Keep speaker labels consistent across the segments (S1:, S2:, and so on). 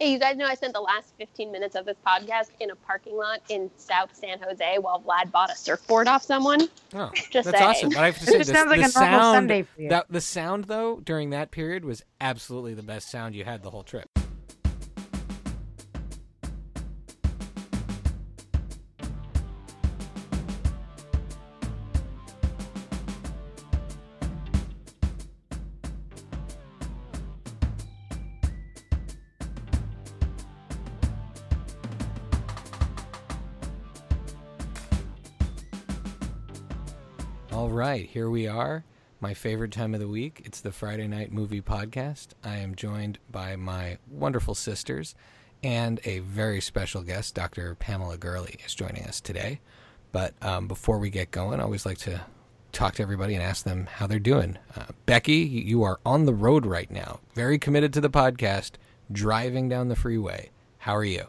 S1: Hey, you guys know I spent the last 15 minutes of this podcast in a parking lot in South San Jose while Vlad bought a surfboard off someone.
S2: Oh,
S1: Just
S2: that's
S1: saying.
S2: awesome. But I have to say,
S3: It
S2: the,
S3: sounds like a normal
S2: sound,
S3: Sunday for you.
S2: That, the sound though during that period was absolutely the best sound you had the whole trip. Right, here we are. My favorite time of the week. It's the Friday Night Movie Podcast. I am joined by my wonderful sisters and a very special guest, Dr. Pamela Gurley, is joining us today. But um, before we get going, I always like to talk to everybody and ask them how they're doing. Uh, Becky, you you are on the road right now, very committed to the podcast, driving down the freeway. How are you?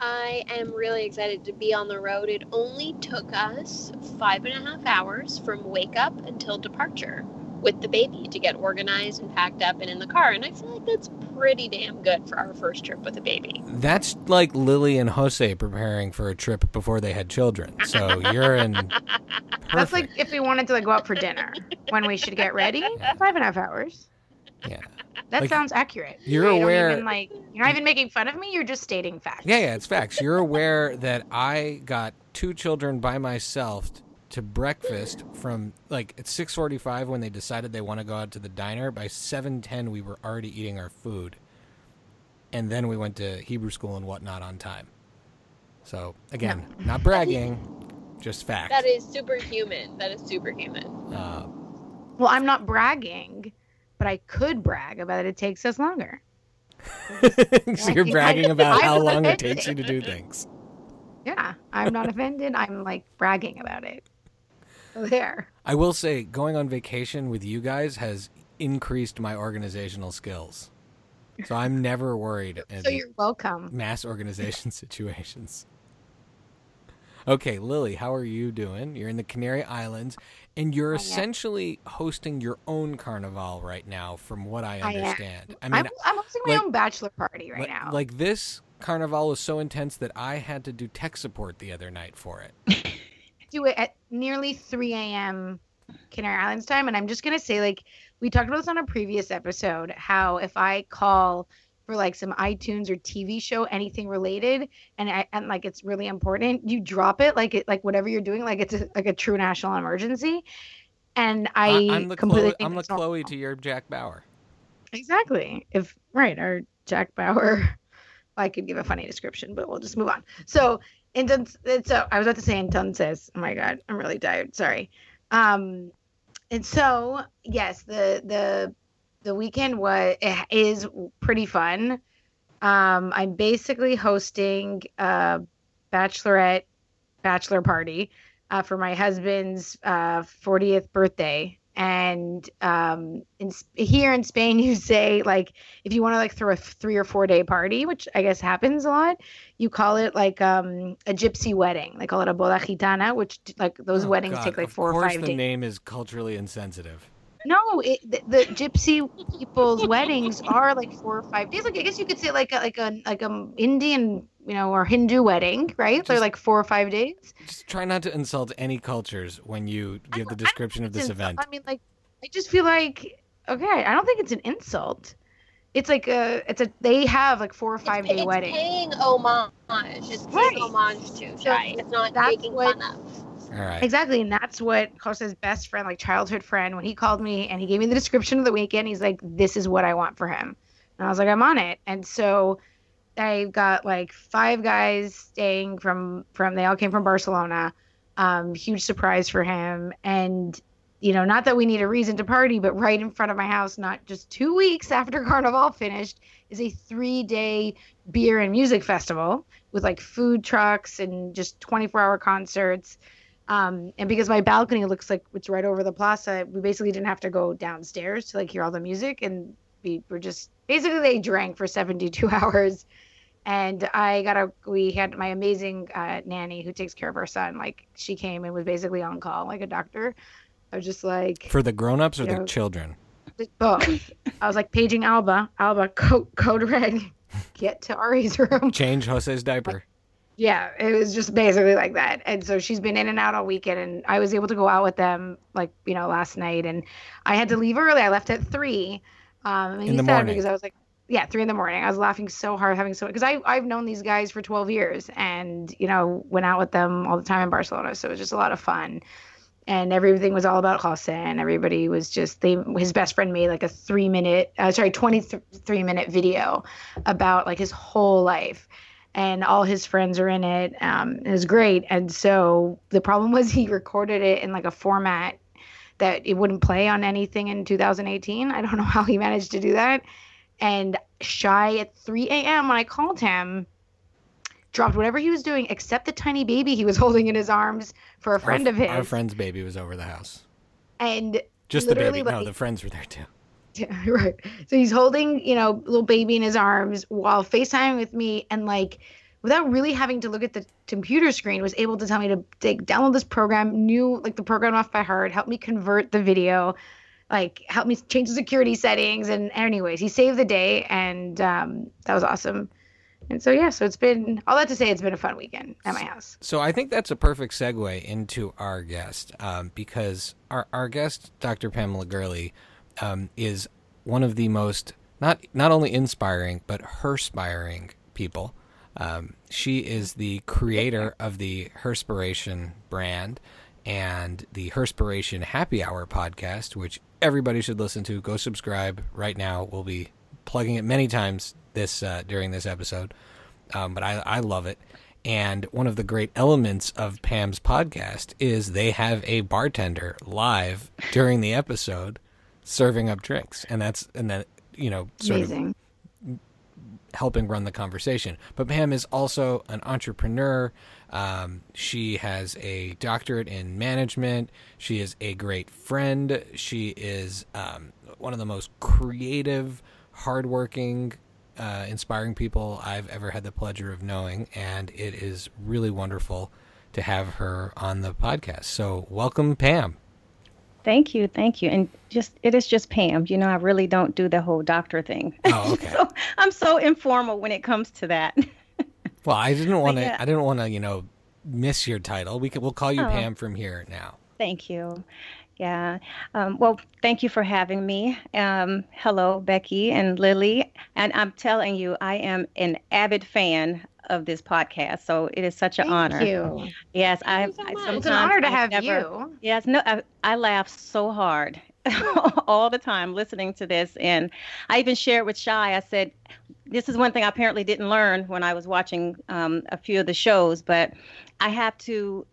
S1: I am really excited to be on the road. It only took us five and a half hours from wake up until departure with the baby to get organized and packed up and in the car. And I feel like that's pretty damn good for our first trip with a baby.
S2: That's like Lily and Jose preparing for a trip before they had children. So you're in.
S3: That's like if we wanted to like go out for dinner when we should get ready. Five and a half hours.
S2: Yeah.
S3: That
S2: Like,
S3: sounds accurate.
S2: you're
S3: You
S2: aware-
S3: Even, like you're not even making fun of me. You're just stating facts.
S2: Yeah, yeah, it's facts. You're aware that I got two children by myself to breakfast from like at 6:45 when they decided they want to go out to the diner. By 7:10 we were already eating our food. And then we went to Hebrew school and whatnot on time. So, again, not bragging, just fact.
S1: That is superhuman. That is superhuman.
S2: uh,
S3: Well, I'm not bragging, but I could brag about it. It takes us longer.
S2: so you're bragging about how long it takes you to do things.
S3: Yeah, I'm not offended. I'm like bragging about it. So there.
S2: I will say, going on vacation with you guys has increased my organizational skills. So I'm never worried in
S3: So you're welcome.
S2: mass organization situations. Okay, Lily, how are you doing? You're in the Canary Islands, and you're essentially hosting your own carnival right now, from what I
S3: I am.
S2: understand. I mean,
S3: am I'm hosting my
S2: like-
S3: own bachelor party right
S2: like,
S3: now.
S2: like this carnival was so intense that I had to do tech support the other night for it.
S3: do it at nearly 3 a.m. Canary Islands time. And I'm just gonna say, like, we talked about this on a previous episode, how if I call for like some iTunes or TV show, anything related, and I and like it's really important, you drop it like it like whatever you're doing, like it's a, like a true national emergency. And I,
S2: I'm the
S3: completely
S2: Chloe, I'm the
S3: normal.
S2: Chloe to your Jack Bauer.
S3: Exactly. If right, our Jack Bauer. I could give a funny description, but we'll just move on. So, entonces, so I was about to say entonces. Oh my god, I'm really tired. Sorry. Um, and so yes, the the the weekend was is pretty fun. Um, I'm basically hosting a bachelorette bachelor party uh, for my husband's uh, 40th birthday. And um, in here in Spain, you say like if you want to like throw a three or four day party, which I guess happens a lot, you call it like um, a gypsy wedding. They call it a boda gitana, which like those
S2: Oh,
S3: weddings
S2: God,
S3: take like four or
S2: course
S3: five
S2: the
S3: days.
S2: name is culturally insensitive.
S3: No, it, the, the gypsy people's weddings are like four or five days. Like I guess you could say like a, like a like a Indian, you know, or Hindu wedding, right? They're
S2: Just-
S3: like four or five days.
S2: Just try not to insult any cultures when you give the description of this
S3: it's
S2: event.
S3: I mean, like I just feel like okay, I don't think it's an insult. It's like a it's a they have like four or five
S1: it's,
S3: day
S1: it's
S3: wedding.
S1: paying homage. It's paying
S3: Right.
S1: homage to Shai. It's not
S3: that's
S1: making
S3: what-
S1: fun of.
S3: Exactly, and that's what Jose's best friend, like childhood friend, when he called me and he gave me the description of the weekend, he's like, "This is what I want for him," and I was like, "I'm on it." And so I got like five guys staying from from they all came from Barcelona. Um, huge surprise for him, and you know, not that we need a reason to party, but right in front of my house, not just two weeks after Carnival finished, is a three day beer and music festival with like food trucks and just 24 hour concerts. Um, and because my balcony looks like it's right over the plaza, we basically didn't have to go downstairs to like hear all the music, and we were just basically they drank for 72 hours. And I got a we had my amazing uh, nanny who takes care of our son. Like she came and was basically on call like a doctor. I was just like
S2: For the grown-ups or
S3: Yeah.
S2: the children?
S3: both. I was like paging Alba, Alba, code, code red. get to Ari's room.
S2: Change Jose's diaper.
S3: Yeah, it was just basically like that. And so she's been in and out all weekend, and I was able to go out with them like you know last night, and I had to leave early. I left at three. Um, and
S2: In the morning.
S3: because I was like, yeah, three in the morning. I was laughing so hard, having so because I I've known these guys for 12 years, and you know went out with them all the time in Barcelona, so it was just a lot of fun. And everything was all about Jose, and everybody was just they. His best friend made like a three minute, uh, sorry, 23 minute video about like his whole life and all his friends are in it. Um, it was great. And so the problem was he recorded it in like a format that it wouldn't play on anything in 2018. I don't know how he managed to do that. And Shai at 3 a.m. when I called him, dropped whatever he was doing except the tiny baby he was holding in his arms for a friend
S2: our,
S3: of his.
S2: Our friend's baby was over the house.
S3: and
S2: Just the baby. No, the friends were there too.
S3: Right. So he's holding, you know, little baby in his arms while FaceTiming with me and like without really having to look at the computer screen was able to tell me to take download this program, knew like the program off by heart, help me convert the video, like help me change the security settings and anyways, he saved the day and um that was awesome. And so yeah, so it's been all that to say it's been a fun weekend at my house.
S2: So I think that's a perfect segue into our guest um, because our, our guest, Dr. Pamela Gurley, um, is one of the most not not only inspiring but herspiring people. Um, she is the creator of the Herspiration brand and the Herspiration Happy Hour podcast, which everybody should listen to. Go subscribe right now. We'll be plugging it many times this uh, during this episode, um, but I, I love it. And one of the great elements of Pam's podcast is they have a bartender live during the episode serving up drinks, and that's and that you know sort of helping run the conversation. But Pam is also an entrepreneur. Um, she has a doctorate in management. She is a great friend. She is um, one of the most creative, hardworking, uh, inspiring people I've ever had the pleasure of knowing. And it is really wonderful to have her on the podcast. So, welcome, Pam.
S4: Thank you, thank you. And just it is just Pam. You know, I really don't do the whole doctor thing.
S2: Oh, okay.
S4: so I'm so informal when it comes to that.
S2: Well, I didn't want to.
S4: yeah.
S2: I didn't want to, you know, miss your title. We could. We'll call you
S4: Oh.
S2: Pam from here now.
S4: thank you. Yeah. Um, well, thank you for having me. Um, hello, Becky and Lily. And I'm telling you, I am an avid fan of this podcast. So it is such an honor.
S3: Thank
S4: honor.
S3: you.
S4: Yes, I,
S1: so
S4: I
S1: much.
S4: sometimes
S3: It's an honor to have
S4: never-
S3: you.
S4: Yes, no, I, I laugh so hard all the time listening to this. And I even shared with Shai, I said, this is one thing I apparently didn't learn when I was watching um, a few of the shows, but I have to,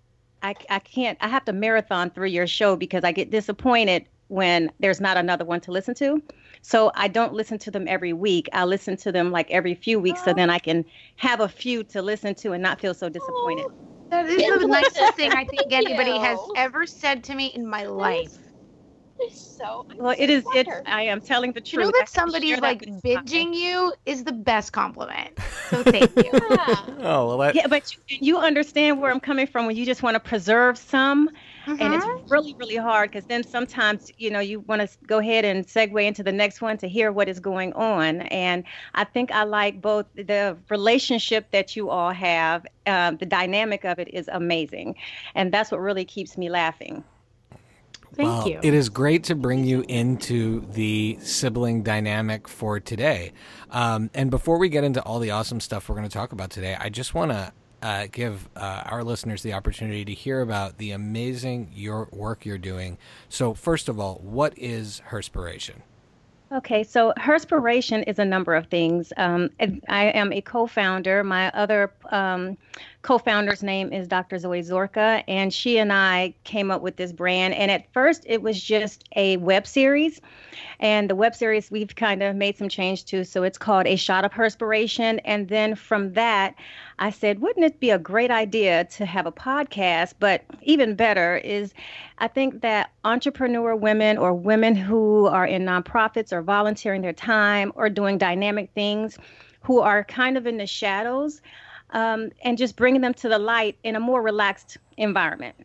S4: I, I can't, I have to marathon through your show because I get disappointed when there's not another one to listen to. So I don't listen to them every week. I listen to them like every few weeks so then I can have a few to listen to and not feel so disappointed.
S3: That is the nicest thing I think anybody has ever said to me in my life.
S1: It's so. I'm
S4: Well,
S1: so
S4: it is, it's. I am telling the
S3: To
S4: truth.
S3: know that
S4: have
S3: somebody's
S4: share that
S3: like
S4: with
S3: binging you is the best compliment. So thank you.
S1: Yeah.
S2: Oh well, that,
S4: Yeah, but you, you understand where I'm coming from when you just want to preserve some, and
S3: Mhm.
S4: it's really, really hard because then sometimes you know you want to go ahead and segue into the next one to hear what is going on. And I think I like both the relationship that you all have. Um, the dynamic of it is amazing, and that's what really keeps me laughing.
S3: Thank
S2: well,
S3: you.
S2: It is great to bring you into the sibling dynamic for today. Um, and before we get into all the awesome stuff we're going to talk about today, I just want to uh, give uh, our listeners the opportunity to hear about the amazing your work you're doing. So, first of all, what is Herspiration?
S4: Okay, so Herspiration is a number of things. Um, I am a co-founder. My other um, co-founder's name is Dr. Zoe Zorka, and she and I came up with this brand. And at first, it was just a web series, and the web series we've kind of made some change to. So it's called A Shot of Herspiration. And then from that, I said, wouldn't it be a great idea to have a podcast? But even better is I think that entrepreneur women or women who are in nonprofits or volunteering their time or doing dynamic things who are kind of in the shadows um, and just bringing them to the light in a more relaxed environment.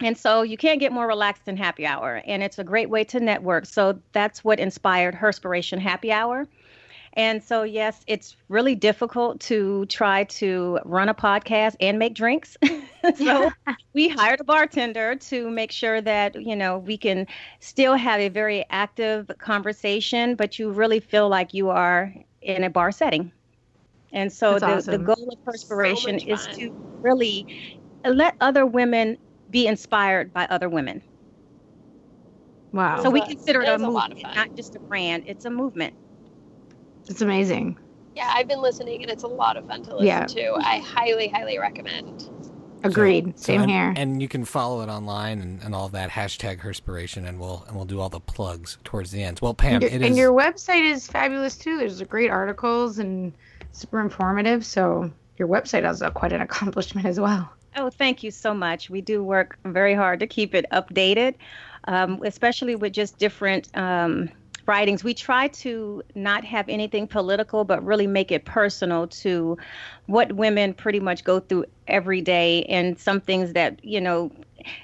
S4: And so you can't get more relaxed than happy hour. And it's a great way to network. So that's what inspired Herspiration Happy Hour. And so, yes, it's really difficult to try to run a podcast and make drinks. so, we hired a bartender to make sure that, you know, we can still have a very active conversation, but you really feel like you are in a bar setting. And so, the, awesome. the goal of Herspiration so is to really let other women be inspired by other women.
S3: Wow.
S4: So we consider it, it a movement, a not just a brand. It's a movement.
S3: It's amazing.
S1: Yeah, I've been listening and it's a lot of fun to listen yeah. to. I highly, highly recommend.
S3: Agreed. So, Same
S2: so,
S3: here.
S2: And you can follow it online and, and all that hashtag Herspiration, and we'll and we'll do all the plugs towards the end. Well, Pam,
S3: and
S2: your,
S3: and your website is fabulous too. There's great articles and super informative. So your website is quite an accomplishment as well.
S4: Oh, thank you so much. We do work very hard to keep it updated, um, especially with just different um, writings. We try to not have anything political, but really make it personal to what women pretty much go through every day and some things that, you know,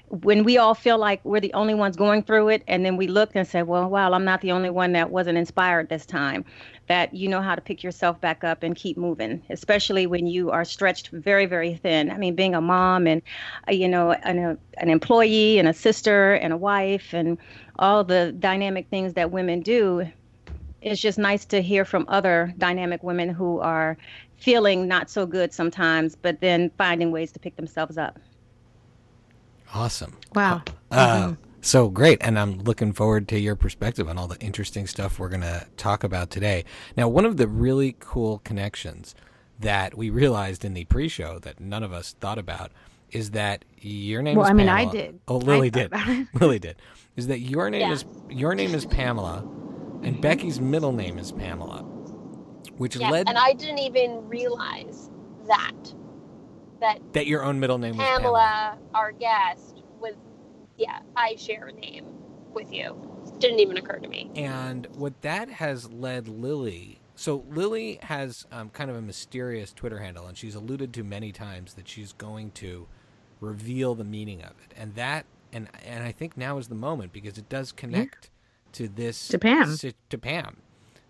S4: when we all feel like we're the only ones going through it, and then we look and say, well, wow, I'm not the only one that wasn't inspired this time that you know how to pick yourself back up and keep moving, especially when you are stretched very, very thin. I mean, being a mom and, uh, you know, an, a, an employee and a sister and a wife and all the dynamic things that women do, it's just nice to hear from other dynamic women who are feeling not so good sometimes, but then finding ways to pick themselves up.
S2: Awesome.
S3: Wow.
S2: Uh, mm-hmm. So great. And I'm looking forward to your perspective on all the interesting stuff we're going to talk about today. Now, one of the really cool connections that we realized in the pre show that none of us thought about is that your name is
S3: well,
S2: is
S3: I mean,
S2: Pamela.
S3: I did.
S2: Oh, Lily did. Lily did. Is that your name yeah. is your name is Pamela and Becky's middle name is Pamela. Which led
S1: and I didn't even realize that that
S2: that your own middle name
S1: Pamela,
S2: Pamela,
S1: our guest, yeah, I share a name with you. Didn't even occur to me.
S2: And what that has led Lily. So Lily has um, kind of a mysterious Twitter handle, and she's alluded to many times that she's going to reveal the meaning of it, and that, and and I think now is the moment because it does connect yeah. to this
S3: to Pam
S2: to Pam.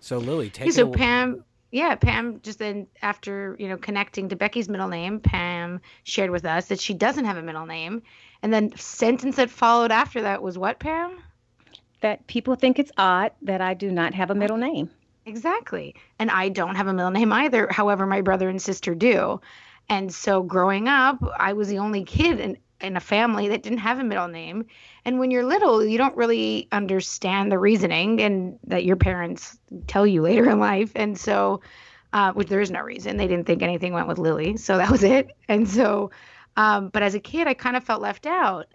S2: So Lily, take
S3: yeah,
S2: so
S3: it away. Pam yeah, Pam just then after, you know, connecting to Becky's middle name, Pam shared with us that she doesn't have a middle name. And then sentence that followed after that was what, Pam?
S4: That people think it's odd that I do not have a middle name.
S3: Exactly. And I don't have a middle name either. However, my brother and sister do. And so growing up, I was the only kid in, in a family that didn't have a middle name. And when you're little, you don't really understand the reasoning and that your parents tell you later in life. And so, uh, which there is no reason. They didn't think anything went with Lily. So that was it. And so, um, but as a kid, I kind of felt left out.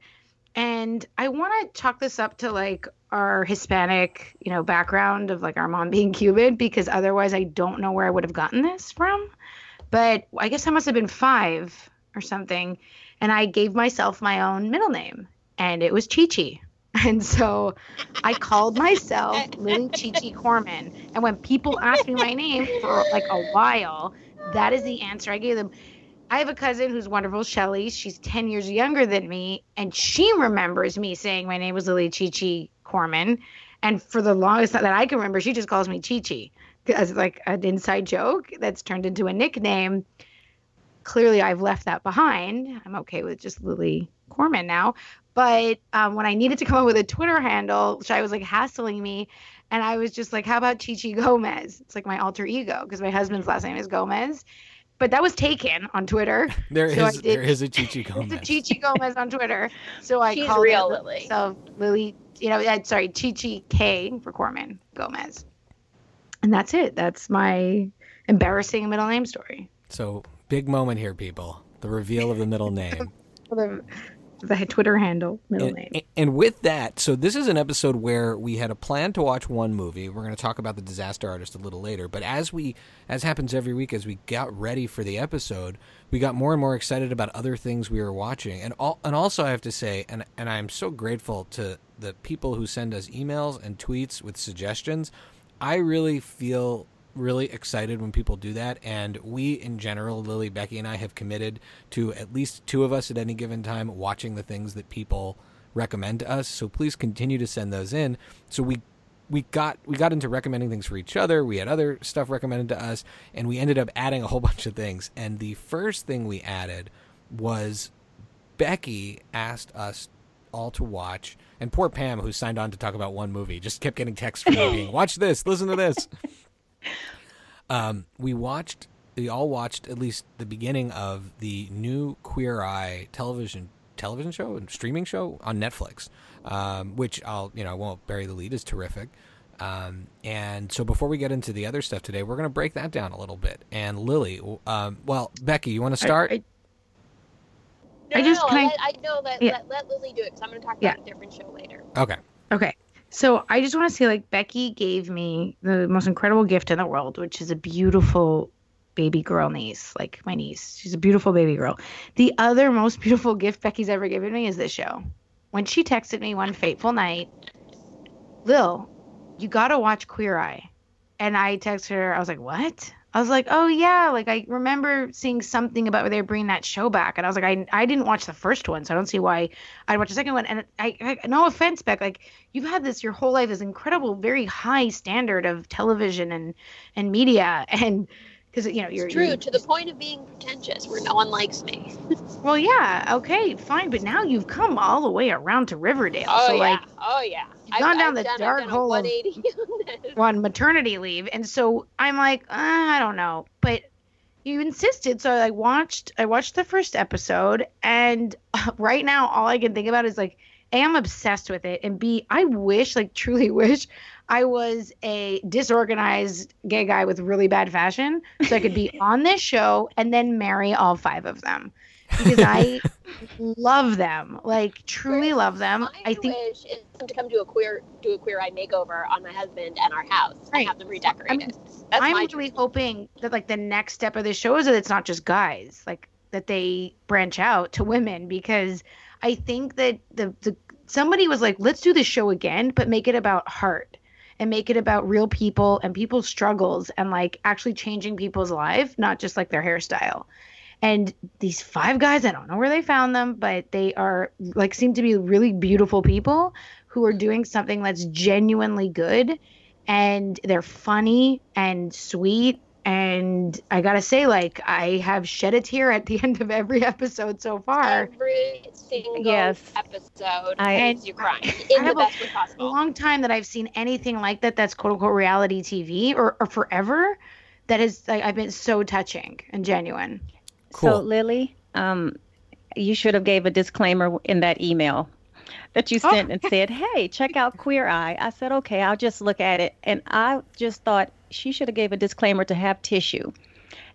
S3: And I want to chalk this up to like our Hispanic, you know, background of like our mom being Cuban, because otherwise I don't know where I would have gotten this from. But I guess I must have been five or something. And I gave myself my own middle name and it was Chi Chi. And so I called myself Lily Chi Chi Corman. And when people asked me my name for like a while, that is the answer I gave them. I have a cousin who's wonderful, Shelly. She's 10 years younger than me. And she remembers me saying my name was Lily Chi Chi Corman. And for the longest time that I can remember, she just calls me Chi Chi as like an inside joke that's turned into a nickname. Clearly, I've left that behind. I'm okay with just Lily Corman now. But um, when I needed to come up with a Twitter handle, Shai was like hassling me. And I was just like, how about Chichi Gomez? It's like my alter ego because my husband's last name is Gomez. But that was taken on Twitter.
S2: There so is, there is a Chichi Gomez.
S3: There's a Chichi Gomez on Twitter. So I
S1: She's
S3: called
S1: real Lily.
S3: So Lily, you know, uh, sorry, Chichi K for Corman Gomez. And that's it. That's my embarrassing middle name story.
S2: So big moment here, people. The reveal of the middle name
S3: the Twitter handle, middle
S2: and,
S3: name.
S2: And with that, so this is an episode where we had a plan to watch one movie. We're going to talk about the Disaster Artist a little later, but as we, as happens every week, as we got ready for the episode, we got more and more excited about other things we were watching, and all, and also I have to say, and and I'm so grateful to the people who send us emails and tweets with suggestions. I really feel really excited when people do that. And we, in general, Lily, Becky, and I have committed to at least two of us at any given time watching the things that people recommend to us. So please continue to send those in so we we got we got into recommending things for each other. We had other stuff recommended to us, and we ended up adding a whole bunch of things. And the first thing we added was Becky asked us all to watch, and poor Pam, who signed on to talk about one movie, just kept getting texts from me being, "Watch this, listen to this." Um, we watched. We all watched at least the beginning of the new Queer Eye television television show and streaming show on Netflix, um, which I'll you know I won't bury the lead is terrific. Um, and so before we get into the other stuff today, we're going to break that down a little bit. And Lily, um, well, Becky, you want to start?
S3: I, I,
S1: No,
S3: I just
S1: no,
S3: kinda-
S1: let, I know that
S3: Yeah.
S1: let, let Lily do it because I'm going to talk
S3: Yeah.
S1: about a different show later.
S2: Okay.
S3: Okay. So I just want to say, like, Becky gave me the most incredible gift in the world, which is a beautiful baby girl niece, like my niece. She's a beautiful baby girl. The other most beautiful gift Becky's ever given me is this show. When she texted me one fateful night, Lil, you got to watch Queer Eye. And I texted her, I was like, what? I was like, oh, yeah. Like, I remember seeing something about where they're bringing that show back. And I was like, I, I didn't watch the first one, so I don't see why I'd watch the second one. And I, I no offense, Beck, like, you've had this your whole life, this incredible, very high standard of television and, and media. And because, you know, you're,
S1: It's true
S3: you're
S1: to the point of being pretentious, where no one likes me.
S3: well, yeah, okay, fine. But now you've come all the way around to Riverdale.
S1: Oh
S3: so,
S1: yeah,
S3: like,
S1: oh yeah.
S3: You've gone down the
S1: done,
S3: dark
S1: I've
S3: hole
S1: A
S3: of-
S1: 180 on this.
S3: on maternity leave and so i'm like uh, i don't know but you insisted so i watched i watched the first episode and right now all i can think about is like a i'm obsessed with it and b i wish like truly wish i was a disorganized gay guy with really bad fashion so i could be on this show and then marry all five of them because i love them like truly love them
S1: My
S3: i think
S1: wish is to come do a queer do a queer eye makeover on my husband and our house
S3: Right.
S1: and have them redecorated.
S3: I'm-
S1: That's
S3: I'm really
S1: dream.
S3: hoping that like the next step of this show is that it's not just guys, like that they branch out to women because I think that the the somebody was like, let's do this show again, but make it about heart and make it about real people and people's struggles and like actually changing people's life, not just like their hairstyle. And these five guys, I don't know where they found them, but they are like seem to be really beautiful people who are doing something that's genuinely good. And they're funny and sweet. And i gotta say like i have shed a tear at the end of every episode so far.
S1: Every single
S4: Yes.
S1: episode
S4: I-
S1: you crying in the
S3: have a-
S1: best way
S3: a long time that i've seen anything like that that's quote unquote reality tv or, or forever that is like i've been so touching and genuine
S2: Cool.
S4: So Lily, um, you should have gave a disclaimer in that email that you
S3: Oh.
S4: sent and said, "Hey, check out Queer Eye." I said, "Okay, I'll just look at it." And I just thought she should have gave a disclaimer to have tissue.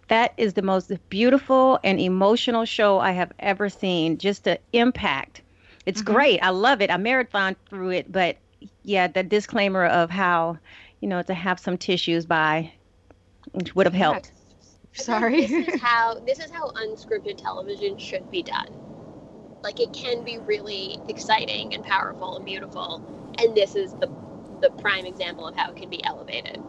S4: That is the most beautiful and emotional show I have ever seen. Just the impact. It's
S3: Mhm.
S4: great. I love it. I marathon through it, but yeah, the disclaimer of how, you know, to have some tissues by would have helped.
S3: Sorry
S1: This is how this is how unscripted television should be done. Like it can be really exciting and powerful and beautiful, and this is the the prime example of how it can be elevated.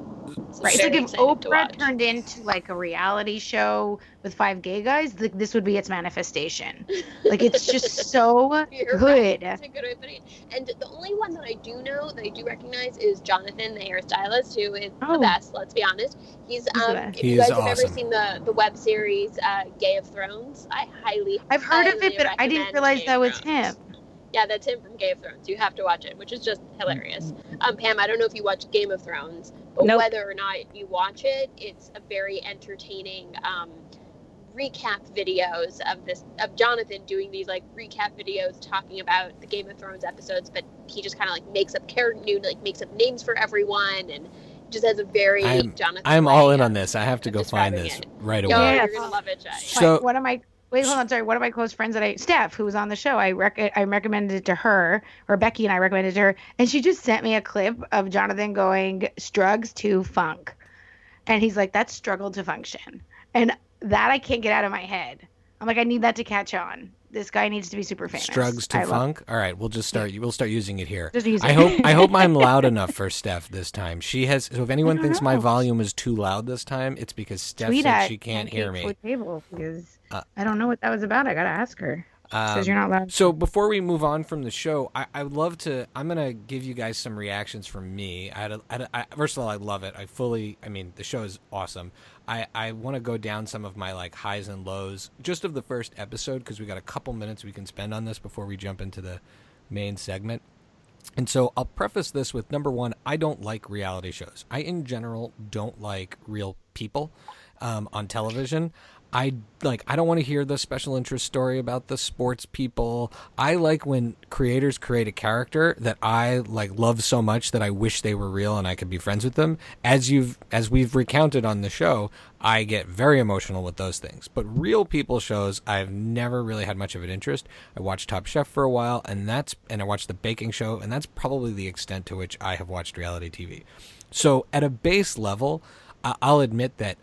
S1: So
S3: Right. It's like if Oprah turned into like a reality show with five gay guys, th- this would be its manifestation. Like it's just so
S1: You're right.
S3: good.
S1: That's a good way of putting it. And the only one that I do know that I do recognize is Jonathan, the hairstylist, who is
S3: Oh.
S1: the best. Let's be honest. He's
S3: He's the
S1: um. If
S2: He
S1: you
S2: is
S1: guys have ever seen the the web series uh, Gay of Thrones, I highly
S3: I've heard of it, but I didn't realize
S1: Game
S3: that was
S1: Thrones.
S3: him.
S1: Yeah, that's him from Game of Thrones. You have to watch it, which is just hilarious. Um, Pam, I don't know if you watch Game of Thrones, but
S4: Nope.
S1: whether or not you watch it, it's a very entertaining um, recap videos of this of Jonathan doing these like recap videos talking about the Game of Thrones episodes, but he just kind of like makes up character new like makes up names for everyone and just has a very
S2: I'm-
S1: Jonathan.
S2: I'm all in on this. I have to go find this
S1: describing
S2: right
S1: Yo,
S2: away.
S3: Yeah.
S1: you're gonna love it, Jay.
S2: So-
S3: My- one of my wait, hold on, sorry. One of my close friends that I Steph, who was on the show, I rec- I recommended it to her, or Becky and I recommended it to her, and she just sent me a clip of Jonathan going strugs to funk, and he's like, "That's struggle to function," and that I can't get out of my head. I'm like, I need that to catch on. This guy needs to be super famous.
S2: Strugs to
S3: I love-
S2: funk. All right, we'll just start. We'll start using it here.
S3: Just use
S2: I
S3: it.
S2: hope I hope I'm loud enough for Steph this time. She has. So if anyone thinks my volume is too loud this time, it's because Steph
S3: Tweet
S2: said she can't hear me.
S3: Table because
S2: Uh,
S3: I don't know what that was about. I gotta ask her.
S2: Um,
S3: Says you're not allowed.
S2: so before we move on from the show, I, I would love to. I'm gonna give you guys some reactions from me. I, had a, I, had a- I first of all, I love it. I fully. I mean, the show is awesome. I I want to go down some of my like highs and lows just of the first episode because we got a couple minutes we can spend on this before we jump into the main segment. And so I'll preface this with number one, I don't like reality shows. I, in general, don't like real people um, on television. I like. I don't want to hear the special interest story about the sports people. I like when creators create a character that I like love so much that I wish they were real and I could be friends with them. As you've as we've recounted on the show, I get very emotional with those things. But real people shows, I've never really had much of an interest. I watched Top Chef for a while, and that's and I watched the baking show, and that's probably the extent to which I have watched reality TV. So at a base level, I'll admit that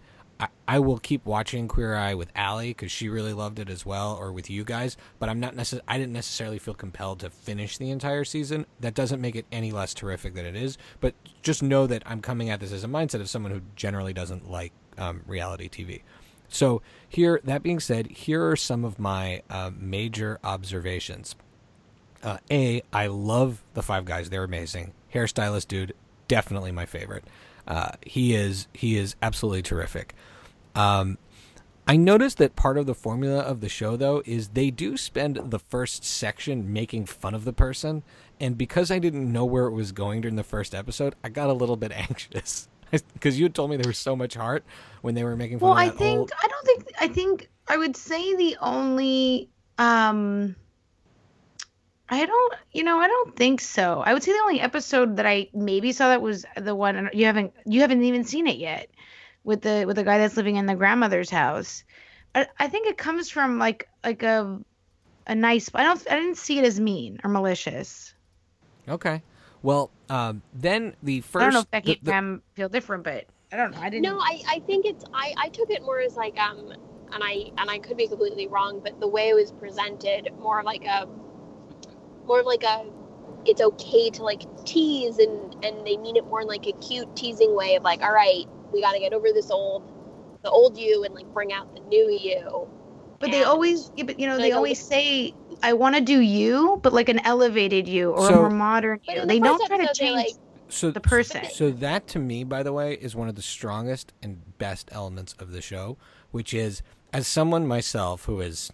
S2: I, will keep watching Queer Eye with Allie because she really loved it as well, or with you guys. But I'm not necess- I didn't necessarily feel compelled to finish the entire season. That doesn't make it any less terrific than it is. But just know that I'm coming at this as a mindset of someone who generally doesn't like um, reality TV. So here, that being said, here are some of my uh, major observations. Uh, a, I love the Five Guys; they're amazing. Hairstylist dude, definitely my favorite. Uh, he is he is absolutely terrific. Um, I noticed that part of the formula of the show, though, is they do spend the first section making fun of the person, and because I didn't know where it was going during the first episode, I got a little bit anxious. Because you told me there was so much heart when they were making fun of
S3: Well,
S2: I
S3: think
S2: old-
S3: I don't think I think I would say the only um I don't you know I don't think so. I would say the only episode that I maybe saw that was the one and you haven't you haven't even seen it yet with the with the guy that's living in the grandmother's house. I, I think it comes from like like a a nice I don't I didn't see it as mean or malicious.
S2: Okay. Well, um, then the first.
S3: I don't know if Becky
S2: the- the-
S3: and Pam feel different, but I don't know. I didn't
S1: No, I, I think it's I, I took it more as like um and I and I could be completely wrong, but the way it was presented more of like a more of like a it's okay to like tease and and they mean it more in like a cute teasing way of like all right we got to get over this old the old you and like bring out the new you
S3: But they always, yeah, but you know,
S1: like
S3: they
S1: a
S3: always say, "I want to do you," but like an elevated you or
S2: So-
S3: a more modern you.
S1: in the
S3: They don't try to change
S1: like-
S2: so
S3: the person.
S2: So that to me, by the way, is one of the strongest and best elements of the show, which is as someone myself who is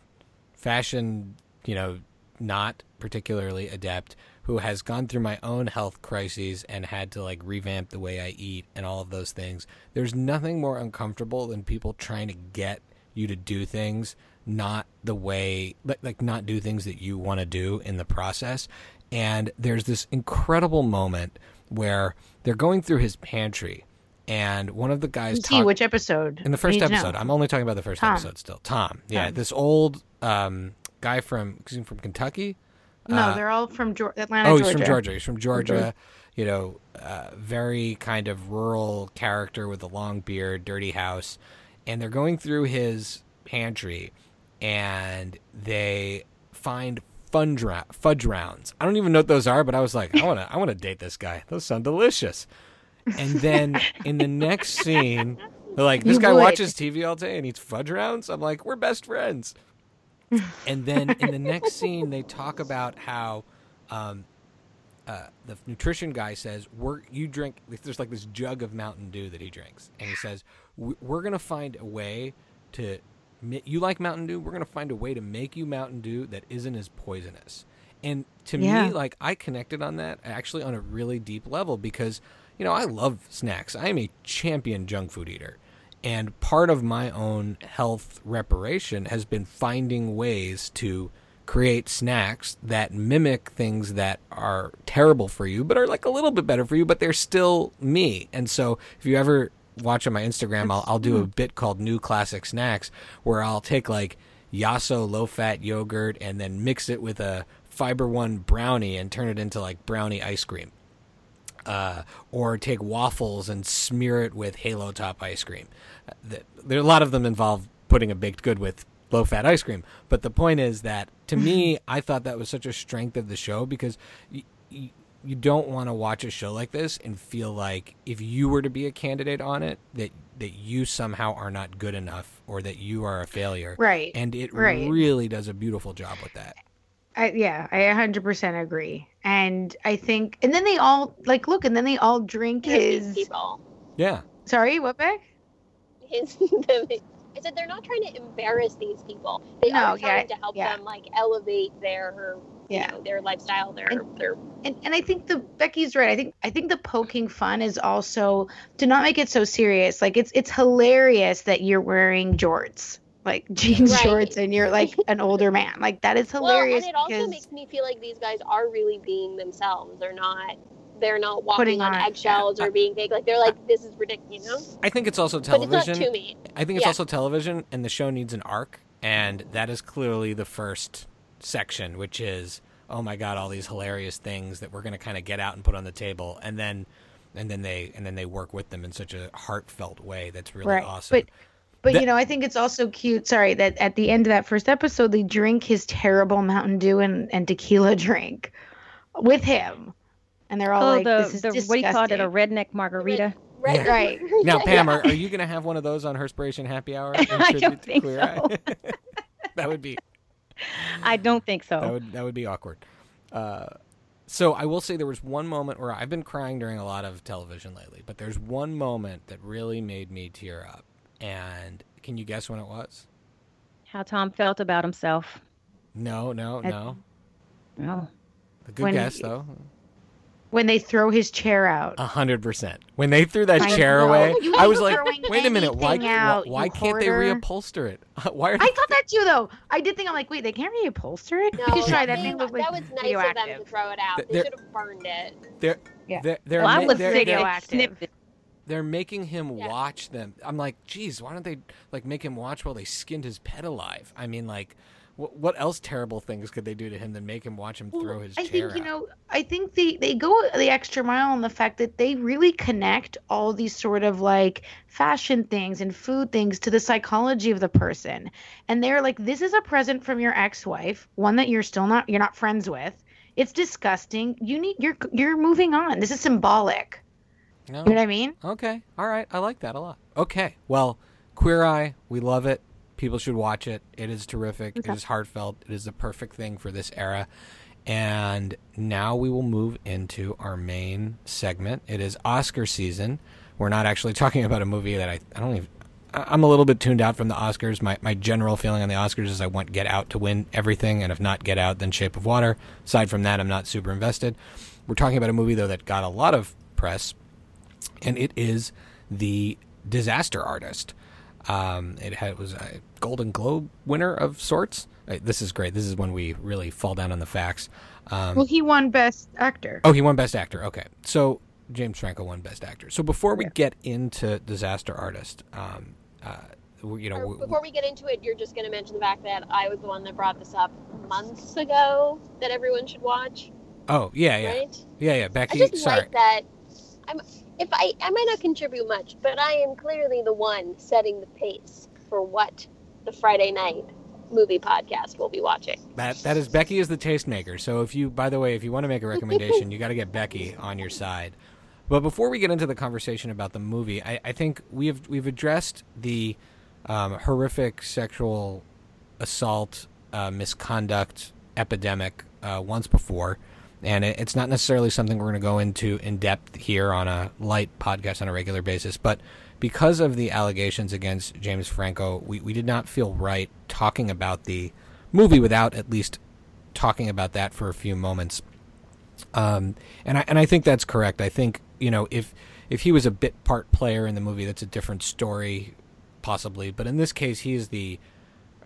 S2: fashion, you know, not particularly adept, who has gone through my own health crises and had to like revamp the way I eat and all of those things. There's nothing more uncomfortable than people trying to get you to do things not the way like, like not do things that you want to do in the process and there's this incredible moment where they're going through his pantry and one of the guys talk-
S3: Which episode?
S2: in the first episode i'm only talking about the first
S3: Tom.
S2: episode still tom yeah
S3: Tom.
S2: this old um, guy from from kentucky
S3: No,
S2: uh,
S3: they're all from Geor- Atlanta,
S2: oh
S3: Georgia.
S2: he's from georgia he's from georgia
S3: Georgia.
S2: you know uh, very kind of rural character with a long beard dirty house and they're going through his pantry and they find fudge, rou- fudge rounds. I don't even know what those are, but I was like, I want to, I want to date this guy. Those sound delicious. And then in the next scene, they're like, this
S3: You
S2: guy
S3: would.
S2: watches TV all day and eats fudge rounds. I'm like, we're best friends. And then in the next scene, they talk about how um, uh, the nutrition guy says, "We're you drink." There's like this jug of Mountain Dew that he drinks, and he says, "We- "We're gonna find a way to." You like Mountain Dew? We're gonna find a way to make you Mountain Dew that isn't as poisonous. And to
S3: Yeah.
S2: me, like I connected on that actually on a really deep level because you know I love snacks. I am a champion junk food eater. And part of my own health reparation has been finding ways to create snacks that mimic things that are terrible for you, but are like a little bit better for you, but they're still me. And so if you ever watch on my Instagram, I'll, I'll do a mm-hmm. bit called New Classic Snacks where I'll take like Yasso low fat yogurt and then mix it with a Fiber One brownie and turn it into like brownie ice cream uh, or take waffles and smear it with Halo Top ice cream. Uh, th- there a lot of them involve putting a baked good with low fat ice cream. But the point is that to me, I thought that was such a strength of the show because y- y- you don't want to watch a show like this and feel like if you were to be a candidate on it that that you somehow are not good enough or that you are a failure.
S3: Right.
S2: And it
S3: Right.
S2: really does a beautiful job with that.
S3: I, yeah, I 100% agree. And I think, and then they all like look, and then they all drink
S1: These
S3: his.
S1: people.
S2: Yeah.
S3: Sorry, what back?
S1: His, I said they're not trying to embarrass these people. They
S3: No,
S1: are trying
S3: yeah,
S1: to help
S3: yeah.
S1: them like elevate their you
S3: Yeah.
S1: know, their lifestyle, their
S3: And-
S1: their
S3: And and I think the Becky's right. I think I think the poking fun is also to not make it so serious. Like it's it's hilarious that you're wearing jorts, like jeans
S1: Right.
S3: shorts, and you're like an older man. Like that is hilarious
S1: Well, and it also makes me feel like these guys are really being themselves. They're not they're not
S3: Putting
S1: walking on,
S3: on-
S1: eggshells or being fake. Like they're like this is ridiculous, you know.
S2: I think it's also
S1: But it's not
S2: television.
S1: to me.
S2: I think it's
S1: Yeah.
S2: also television, and the show needs an arc, and that is clearly the first section, which is, oh my god, all these hilarious things that we're going to kind of get out and put on the table, and then, and then they and then they work with them in such a heartfelt way that's really
S3: Right.
S2: awesome.
S3: But but
S2: That-
S3: you know, I think it's also cute. Sorry that at the end of that first episode, they drink his terrible Mountain Dew and, and tequila drink with him, and they're all
S4: oh,
S3: like,
S4: the,
S3: "This is
S4: the what do you call it? A redneck margarita.
S1: Right.
S2: Yeah.
S3: Right.
S2: now, Pam,
S1: Yeah.
S2: are, are you going to have one of those on Herspiration Happy Hour?
S4: I don't think
S2: Queer
S4: so.
S2: Eye? that would be
S4: I don't think so.
S2: that would that would be awkward. Uh, so I will say there was one moment where I've been crying during a lot of television lately, but there's one moment that really made me tear up. And can you guess when it was?
S4: How Tom felt about himself.
S2: No, no,
S3: I-
S2: no.
S4: Oh,
S2: A good
S3: When-
S2: guess though.
S3: when they throw his chair out.
S2: A hundred percent. When they threw that
S3: I
S2: chair
S3: know.
S2: away,
S3: You
S2: I was like, "Wait a minute! Why?
S3: anything
S2: why- why can't they reupholster it? Why are
S3: I thought that too, though. I did think I'm like, wait, they can't reupholster it.
S1: No,
S3: Because
S1: that,
S3: sorry, that
S1: thing-
S3: thing looked like
S1: that was nice of them to
S3: radioactive.
S1: throw it out.
S2: Th-
S1: They should have burned it.
S3: Yeah.
S2: They're, they're,
S4: well, I
S2: ma-
S4: would
S2: they're,
S4: say
S2: they're, they're making him
S1: Yeah.
S2: watch them. I'm like, geez, why don't they like make him watch while they skinned his pet alive? I mean, like, wh- what else terrible things could they do to him than make him watch him
S3: Well,
S2: throw his
S3: I think you know. I think they they go the extra mile on the fact that they really connect all these sort of like fashion things and food things to the psychology of the person, and they're like, this is a present from your ex-wife, one that you're still not you're not friends with. It's disgusting. You need you're you're moving on. This is symbolic.
S2: No?
S3: You know what I mean?
S2: Okay. All right. I like that a lot. Okay. Well, Queer Eye, we love it. People should watch it. It is terrific.
S3: Okay.
S2: It is heartfelt. It is the perfect thing for this era. And now we will move into our main segment. It is Oscar season. We're not actually talking about a movie that I, I don't even. I'm a little bit tuned out from the Oscars. My, my general feeling on the Oscars is I want Get Out to win everything, and if not Get Out, then Shape of Water. Aside from that, I'm not super invested. We're talking about a movie, though, that got a lot of press and it is the Disaster Artist. Um, it had was a Golden Globe winner of sorts. Uh, This is great. This is when we really fall down on the facts. Um,
S3: Well, he won Best Actor.
S2: oh, he won Best Actor. Okay, so James Franco won Best Actor. So before we
S3: Yeah.
S2: get into Disaster Artist, um, uh, you know,
S1: Or before we get into it, you're just going to mention the fact that I was the one that brought this up months ago that everyone should watch,
S2: oh yeah, yeah,
S1: right?
S2: yeah, yeah.
S1: I
S2: Becky,
S1: just
S2: sorry.
S1: like that. I'm if I I might not contribute much, but I am clearly the one setting the pace for what the Friday night movie podcast will be watching.
S2: That that is Becky is the tastemaker. So if you, by the way, if you want to make a recommendation, you got to get Becky on your side. But before we get into the conversation about the movie, I, I think we have we've addressed the um, horrific sexual assault, uh, misconduct epidemic uh, once before, and it's not necessarily something we're going to go into in depth here on a light podcast on a regular basis. But because of the allegations against James Franco, we, we did not feel right talking about the movie without at least talking about that for a few moments. Um, and I and I think that's correct. I think you know if if he was a bit part player in the movie, that's a different story, possibly. But in this case, he is the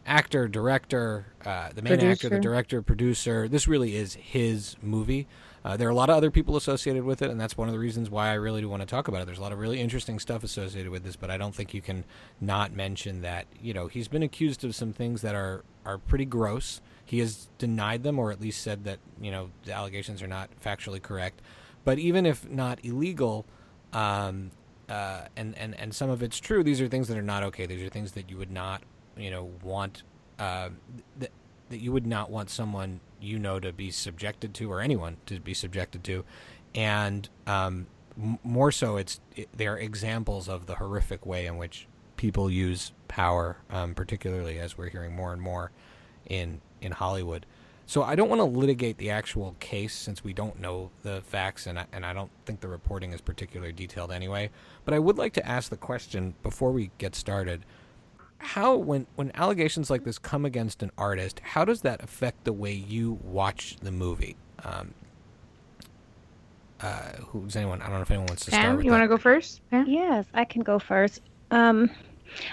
S2: actor, director, uh, the main actor, the director, producer. This really is his movie. Uh, there are a lot of other people associated with it, and that's one of the reasons why I really do want to talk about it. There's a lot of really interesting stuff associated with this, but I don't think you can not mention that you know he's been accused of some things that are are pretty gross. He has denied them, or at least said that you know the allegations are not factually correct. But even if not illegal, um, uh, and and and some of it's true, these are things that are not okay. These are things that you would not you know want uh, that that you would not want someone you know to be subjected to, or anyone to be subjected to. And um, m- more so, it's it, they're examples of the horrific way in which people use power, um, particularly as we're hearing more and more in in Hollywood. So I don't want to litigate the actual case since we don't know the facts, and I, and I don't think the reporting is particularly detailed anyway. But I would like to ask the question before we get started: How, when when allegations like this come against an artist, how does that affect the way you watch the movie? Um, uh, who's anyone? I don't know if anyone wants to
S3: Pam,
S2: start. With
S3: you want to go first? Pam?
S4: Yes, I can go first. Um,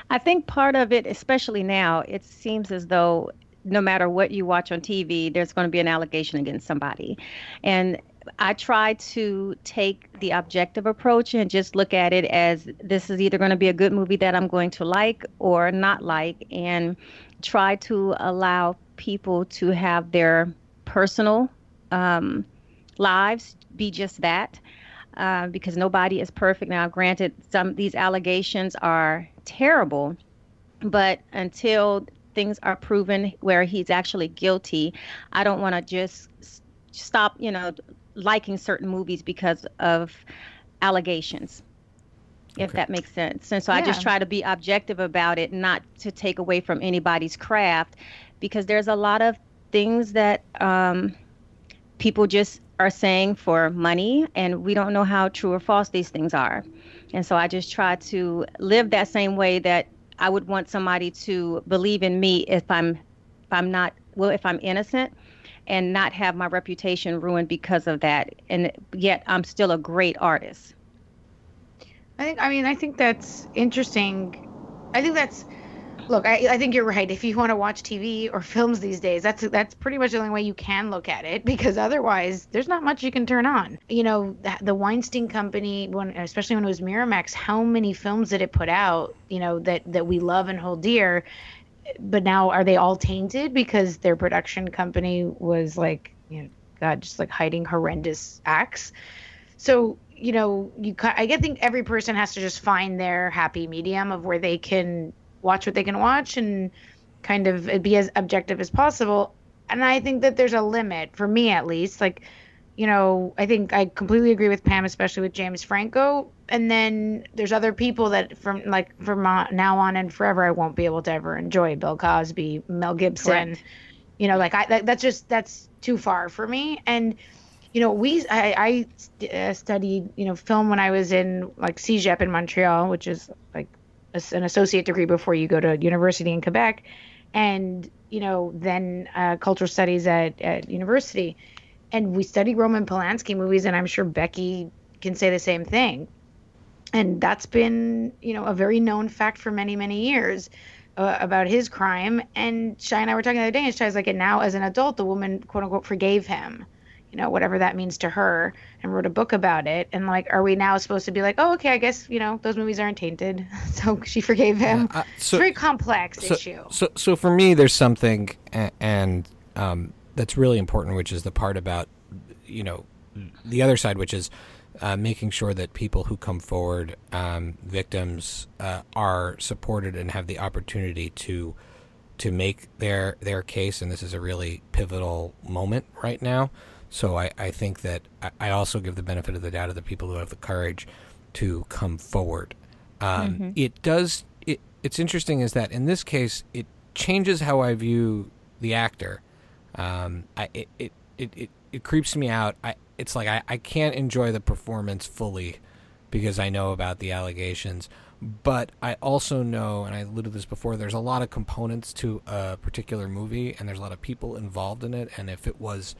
S4: I think part of it, especially now, it seems as though no matter what you watch on TV, there's going to be an allegation against somebody. And I try to take the objective approach and just look at it as this is either going to be a good movie that I'm going to like or not like, and try to allow people to have their personal um, lives be just that. Uh, because nobody is perfect. Now, granted, some these allegations are terrible, but until things are proven where he's actually guilty, I don't want to just stop, you know, liking certain movies because of allegations. If
S2: Okay.
S4: that makes sense. And so I just try to be objective about it, not to take away from anybody's craft, because there's a lot of things that um, people just are saying for money, and we don't know how true or false these things are. And so I just try to live that same way that I would want somebody to believe in me if I'm if I'm not well if I'm innocent and not have my reputation ruined because of that. And yet I'm still a great artist.
S3: I think. I mean, I think that's interesting. I think that's. Look, I, I think you're right. If you want to watch TV or films these days, that's that's pretty much the only way you can look at it because otherwise, there's not much you can turn on. You know, the, the Weinstein Company, when especially when it was Miramax, how many films did it put out? You know that that we love and hold dear, but now are they all tainted because their production company was like, you know, God, just like hiding horrendous acts? so you know you i think every person has to just find their happy medium of where they can watch what they can watch and kind of be as objective as possible. And i think that there's a limit for me at least. Like you know i think i completely agree with pam especially with james franco and then there's other people that from like from uh, now on and forever i won't be able to ever enjoy bill cosby mel gibson.
S4: Correct.
S3: you know like i that, that's just that's too far for me. And you know, we I, I uh, studied you know film when I was in like CEGEP in Montreal, which is like a, an associate degree before you go to university in Quebec, and you know then uh, cultural studies at, at university, and we studied Roman Polanski movies, and I'm sure Becky can say the same thing, and that's been you know a very known fact for many many years. Uh, about his crime, and Shai and I were talking the other day, and Shai's like, and now as an adult, the woman quote unquote forgave him you know, whatever that means to her, and wrote a book about it. And like, are we now supposed to be like, oh, okay, I guess you know those movies aren't tainted, so she forgave him?
S2: Uh,
S3: it's
S2: so,
S3: a very complex
S2: so,
S3: issue.
S2: So, so for me, there's something, and um, that's really important, which is the part about, you know, the other side, which is uh, making sure that people who come forward, um, victims, uh, are supported and have the opportunity to to make their their case. And this is a really pivotal moment right now. So I, I think that I, also give the benefit of the doubt to the people who have the courage to come forward. Um, It does. It, it's interesting is that in this case, it changes how I view the actor. Um, I, it, it, it, it, it creeps me out. I, it's like I, I can't enjoy the performance fully because I know about the allegations. But I also know, and I alluded to this before, there's a lot of components to a particular movie, and there's a lot of people involved in it. And if it was,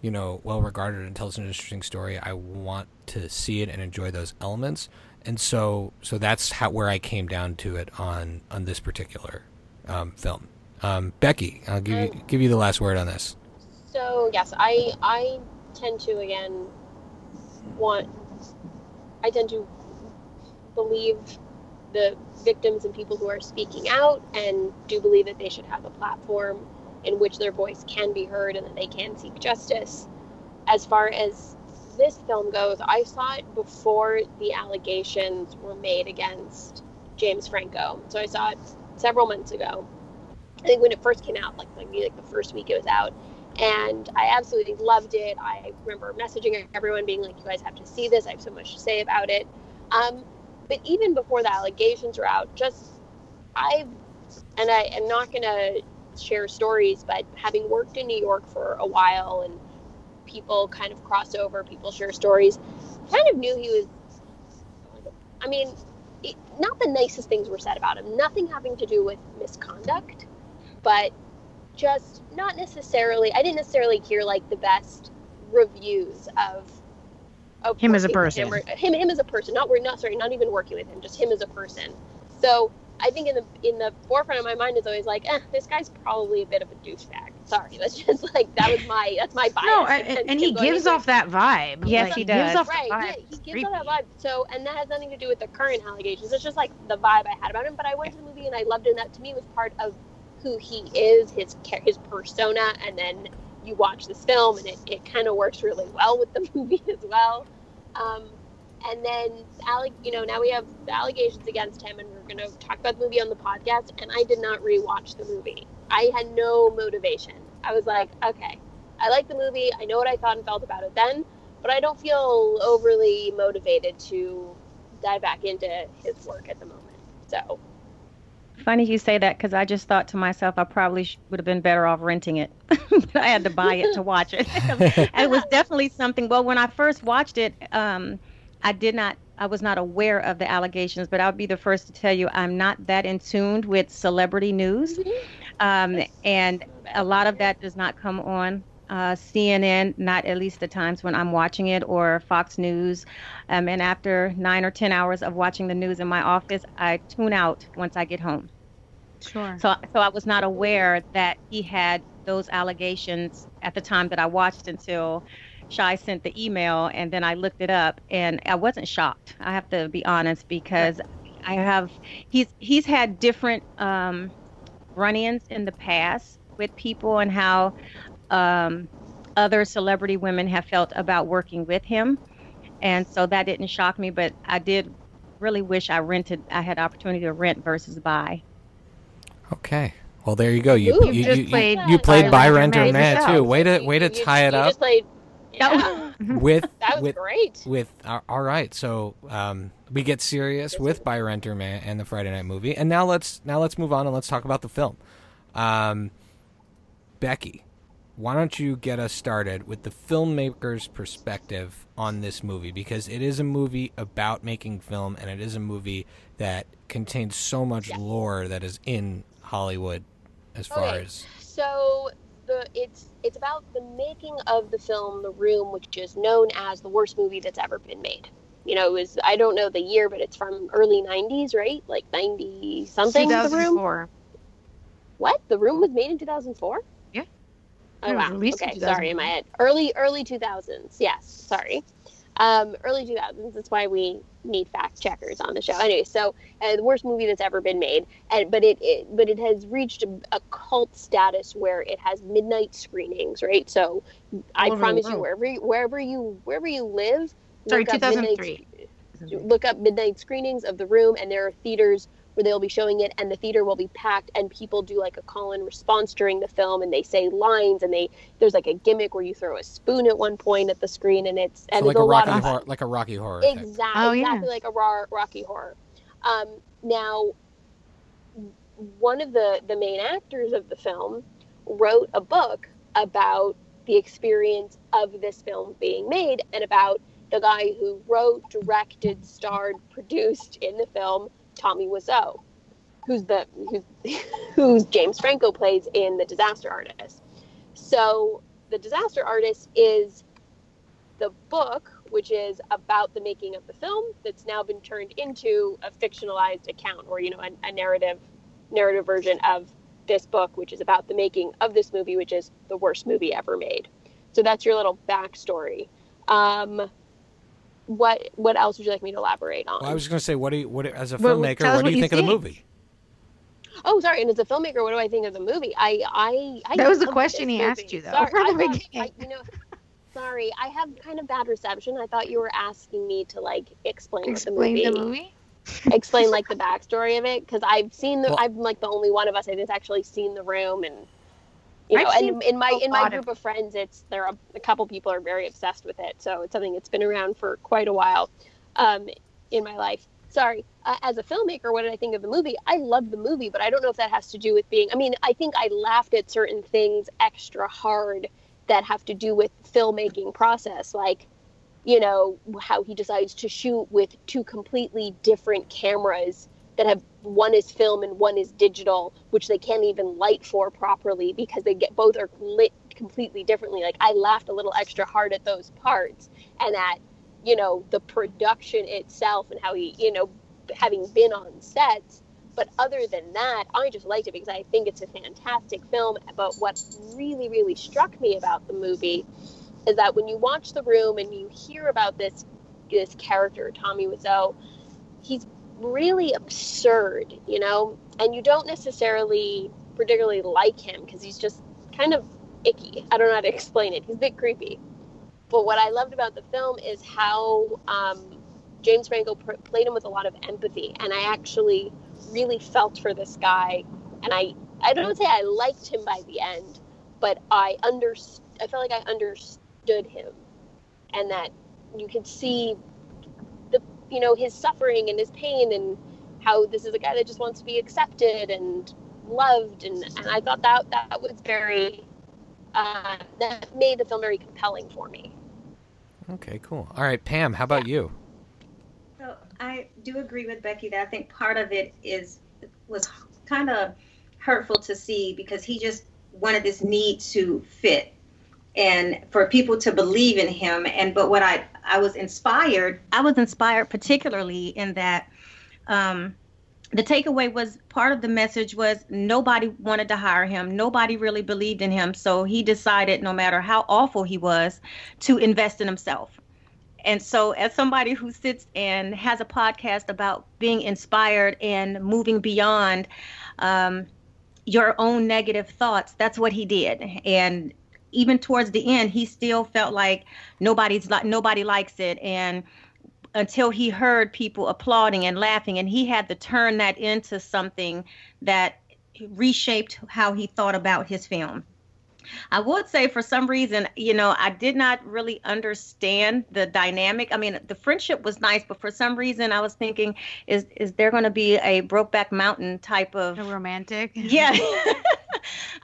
S2: you know, well regarded and tells an interesting story, I want to see it and enjoy those elements. And so, so that's how where I came down to it on on this particular um, film. Um, Becky, I'll give you give you the last word on this.
S1: So yes, I I tend to again want I tend to believe the victims and people who are speaking out and do believe that they should have a platform in which their voice can be heard and that they can seek justice. As far as this film goes, I saw it before the allegations were made against James Franco. So I saw it several months ago. I think when it first came out, like maybe like the first week it was out, and I absolutely loved it. I remember messaging everyone, being like, "You guys have to see this. I have so much to say about it." Um, but even before the allegations were out, just I've and I am not gonna share stories, but having worked in New York for a while and people kind of cross over, people share stories, kind of knew he was. I mean, it, not the nicest things were said about him. Nothing having to do with misconduct, but just not necessarily. I didn't necessarily hear like the best reviews of of
S3: Him as a person.
S1: Him, or- him, him as a person. Not we're not sorry, not even working with him. Just him as a person. So I think in the in the forefront of my mind is always like, eh, this guy's probably a bit of a douchebag. Sorry, that's just like that was my that's my bias.
S3: No, and, and he gives off that vibe.
S4: Yes,
S3: Like,
S4: he
S3: gives
S4: does.
S3: off
S1: right,
S3: that
S1: yeah, he gives
S3: Creepy.
S1: off that vibe. So, and that has nothing to do with the current allegations. It's just like the vibe I had about him. But I went to the movie and I loved it. And that to me was part of who he is, his his persona. And then you watch this film, and it, it kind of works really well with the movie as well. Um, and then, you know, now we have allegations against him, and we're going to talk about the movie on the podcast. And I did not rewatch the movie. I had no motivation. I was like, okay, I like the movie. I know what I thought and felt about it then, but I don't feel overly motivated to dive back into his work at the moment. So,
S4: Funny you say that because I just thought to myself I probably sh- would have been better off renting it. but I had to buy it to watch it. and it was definitely something. Well, when I first watched it, um, I did not. I was not aware of the allegations, but I'll be the first to tell you I'm not that in tune with celebrity news, um, and a lot of that does not come on uh, CNN, not at least the times when I'm watching it, or Fox News. Um, and after nine or 10 hours of watching the news in my office, I tune out once I get home.
S3: Sure.
S4: So, so I was not aware that he had those allegations at the time that I watched until Shai sent the email, and then I looked it up, and I wasn't shocked. I have to be honest because I have he's he's had different um, run-ins in the past with people and how um, other celebrity women have felt about working with him, and so that didn't shock me. But I did really wish I rented. I had opportunity to rent versus buy.
S2: Okay. Well, there you go. You
S1: Ooh,
S2: you,
S3: you just
S2: you,
S3: played
S2: you played
S3: Buy
S2: buy
S3: Rent or Man
S2: man too. Way to way to
S1: you-
S2: tie it
S1: you
S2: up
S1: Just played, yeah,
S2: with
S1: that was
S2: with
S1: great.
S2: with uh, all right. So um, we get serious with by renter Man and the Friday night movie, and now let's now let's move on and let's talk about the film. Um, Becky, why don't you get us started with the filmmaker's perspective on this movie because it is a movie about making film and it is a movie that contains so much
S1: Yes.
S2: lore that is in Hollywood as far as
S1: So the it's it's about the making of the film The Room, which is known as the worst movie that's ever been made. You know, it was I don't know the year, but it's from early '90s, right? Like '90 something. The Room. What? The Room was made in 2004? Oh wow. Okay, sorry, in
S3: 2004.
S1: my head. Early early 2000s. Yes, sorry. Um, early 2000s. That's why we need fact checkers on the show. Anyway, so uh, the worst movie that's ever been made, and but it, it but it has reached a, a cult status where it has midnight screenings, right? So I
S3: All over the
S1: promise you, wherever you, wherever you wherever you live,
S3: Sorry,
S1: look midnight
S3: 2003.
S1: look up midnight screenings of the room and there are theaters where they'll be showing it and the theater will be packed and people do like a call and response during the film and they say lines and they there's like a gimmick where you throw a spoon at one point at the screen and it's and
S2: so like
S1: it's
S2: a
S1: a lot
S2: Rocky
S1: of
S2: horror, like a Rocky horror.
S1: Exactly,
S3: Oh, yeah.
S1: exactly like a raw Rocky Horror. Um, now, one of the the main actors of the film wrote a book about the experience of this film being made and about the guy who wrote, directed, starred, produced in the film, Tommy Wiseau, who's the who's, who's James Franco plays in The Disaster Artist. So, The Disaster Artist is the book, which is about the making of the film, that's now been turned into a fictionalized account, or you know, a, a narrative narrative version of this book, which is about the making of this movie, which is the worst movie ever made. So that's your little backstory. Um, what what else would you like me to elaborate on?
S2: Well, I was going to say, what do you, what as a filmmaker,
S3: tell
S2: what do
S3: what
S2: you
S3: you
S2: think of the movie?
S1: Oh, sorry. And as a filmmaker, what do I think of the movie? I, I, I
S3: That was the question
S1: this
S3: he asked you, though,
S1: Sorry,
S3: from the
S1: I thought-
S3: beginning.
S1: I- you know, sorry, I have kind of bad reception. I thought you were asking me to like explain,
S3: Explain
S1: the
S3: the
S1: movie,
S3: movie.
S1: explain like the backstory of it, because I've seen the,
S2: Well-
S1: I'm like the only one of us I think that's actually seen the room, and you know, and in my in my group of friends, it's there are a couple people are very obsessed with it. So it's something that's been around for quite a while um, in my life. Sorry, uh, as a filmmaker, what did I think of the movie? I love the movie, but I don't know if that has to do with being. I mean, I think I laughed at certain things extra hard that have to do with filmmaking process, like you know how he decides to shoot with two completely different cameras that have one is film and one is digital, which they can't even light for properly because they get both are lit completely differently. Like I laughed a little extra hard at those parts and at you know the production itself and how he you know having been on sets. But other than that, I just liked it because I think it's a fantastic film. But what really, really struck me about the movie is that when you watch The Room and you hear about this this character, Tommy Wiseau, he's really absurd, you know, and you don't necessarily particularly like him because he's just kind of icky. I don't know how to explain it. He's a bit creepy. But what I loved about the film is how um, James Franco pr- played him with a lot of empathy, and I actually really felt for this guy, and I I don't say I liked him by the end, but I under I felt like I understood him, and that you could see you know his suffering and his pain and how this is a guy that just wants to be accepted and loved. And, and i thought that that was very uh, that made the film very compelling for me.
S2: Okay cool. All right pam how about yeah. you?
S4: So i do agree with becky that i think part of it is was kind of hurtful to see because he just wanted this need to fit and for people to believe in him. And but what i i was inspired i was inspired particularly in that um the takeaway was part of the message was nobody wanted to hire him. Nobody really believed in him. So he decided no matter how awful he was to invest in himself. And so as somebody who sits and has a podcast about being inspired and moving beyond um, your own negative thoughts that's what he did. And even towards the end, he still felt like nobody's like nobody likes it, and until he heard people applauding and laughing, and he had to turn that into something that reshaped how he thought about his film. I would say for some reason, you know, I did not really understand the dynamic. I mean, the friendship was nice, but for some reason I was thinking, is is there going to be a Brokeback Mountain type of
S3: a romantic?
S4: Yeah.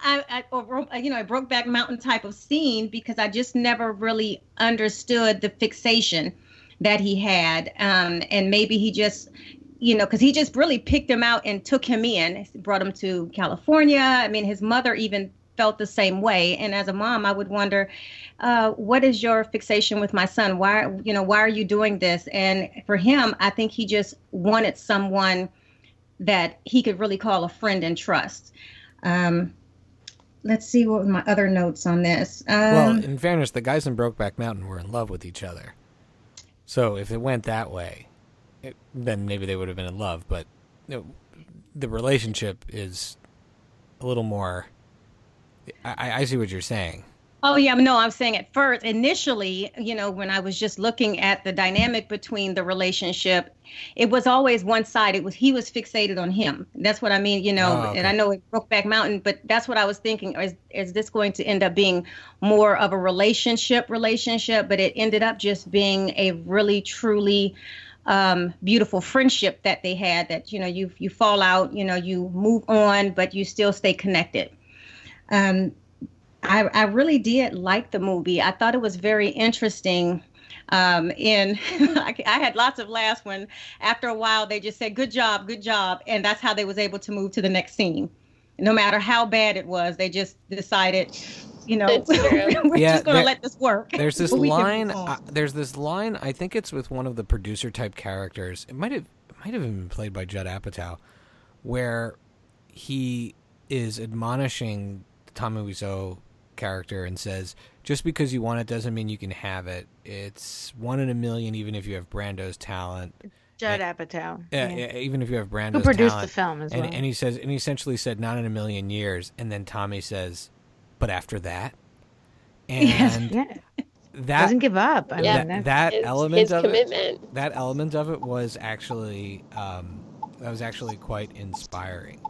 S4: I, I you know, a Brokeback Mountain type of scene because I just never really understood the fixation that he had. Um, and maybe he just, you know, because he just really picked him out and took him in, brought him to California. I mean, his mother even felt the same way. And as a mom, I would wonder, uh, what is your fixation with my son? Why, you know, why are you doing this? And for him, I think he just wanted someone that he could really call a friend and trust. Um, let's see what my other notes on this. Um,
S2: well, in fairness, the guys in Brokeback Mountain were in love with each other. So if it went that way, it, then maybe they would have been in love. But the relationship is a little more I, I see what you're saying.
S4: Oh yeah, no, I'm saying at first, initially, you know, when I was just looking at the dynamic between the relationship, it was always one side. It was he was fixated on him. That's what I mean, you know. Oh, okay. And I know it Brokeback Mountain, but that's what I was thinking. Is is this going to end up being more of a relationship relationship? But it ended up just being a really truly um, beautiful friendship that they had. That you know, you you fall out, you know, you move on, but you still stay connected. Um, I, I really did like the movie. I thought it was very interesting. Um, and I, I had lots of laughs when, after a while, they just said, "Good job, good job," and that's how they was able to move to the next scene. No matter how bad it was, they just decided, you know, we're yeah, just going to let this work.
S2: There's this line. Uh, there's this line. I think it's with one of the producer type characters. It might have might have been played by Judd Apatow, where he is admonishing Tommy Wiseau character and says, "Just because you want it doesn't mean you can have it. It's one in a million, even if you have Brando's talent."
S3: Judd Apatow.
S2: Yeah, yeah, even if you have Brando's talent.
S3: who produced
S2: talent.
S3: the film as
S2: and,
S3: well.
S2: And he says, and he essentially said, "Not in a million years." And then Tommy says, "But after that," and yeah. that
S3: doesn't give up. I
S2: yeah,
S3: mean,
S2: that
S1: his,
S2: element
S1: his
S2: of
S1: commitment.
S2: it, that element of it was actually um, that was actually quite inspiring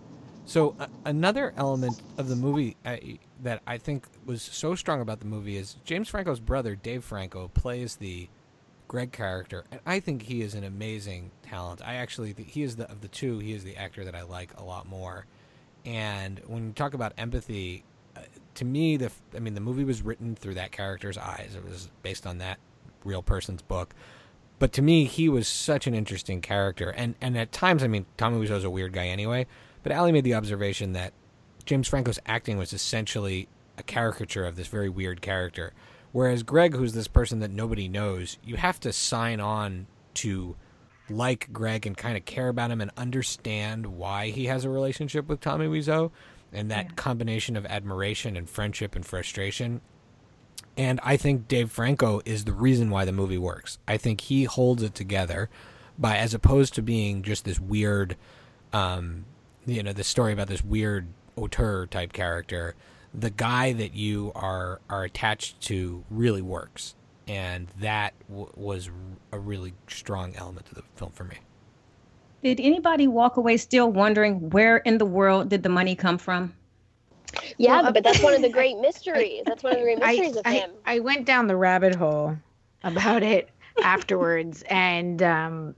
S2: So uh, another element of the movie uh, that I think was so strong about the movie is James Franco's brother Dave Franco plays the Greg character, and I think he is an amazing talent. I actually he is the of the two, he is the actor that I like a lot more. And when you talk about empathy, uh, to me, the I mean, the movie was written through that character's eyes. It was based on that real person's book. But to me, he was such an interesting character, and and at times, I mean, Tommy Wiseau's a weird guy anyway. But Ali made the observation that James Franco's acting was essentially a caricature of this very weird character. Whereas Greg, who's this person that nobody knows, you have to sign on to like Greg and kind of care about him and understand why he has a relationship with Tommy Wiseau and that yeah. combination of admiration and friendship and frustration. And I think Dave Franco is the reason why the movie works. I think he holds it together by as opposed to being just this weird um, you know, the story about this weird auteur type character the guy that you are are attached to really works, and that w- was a really strong element of the film for me.
S4: Did anybody walk away still wondering where in the world did the money come from?
S1: Yeah, well, but that's one of the great mysteries. That's one of the great mysteries I, of him.
S3: I, I went down the rabbit hole about it afterwards, and um,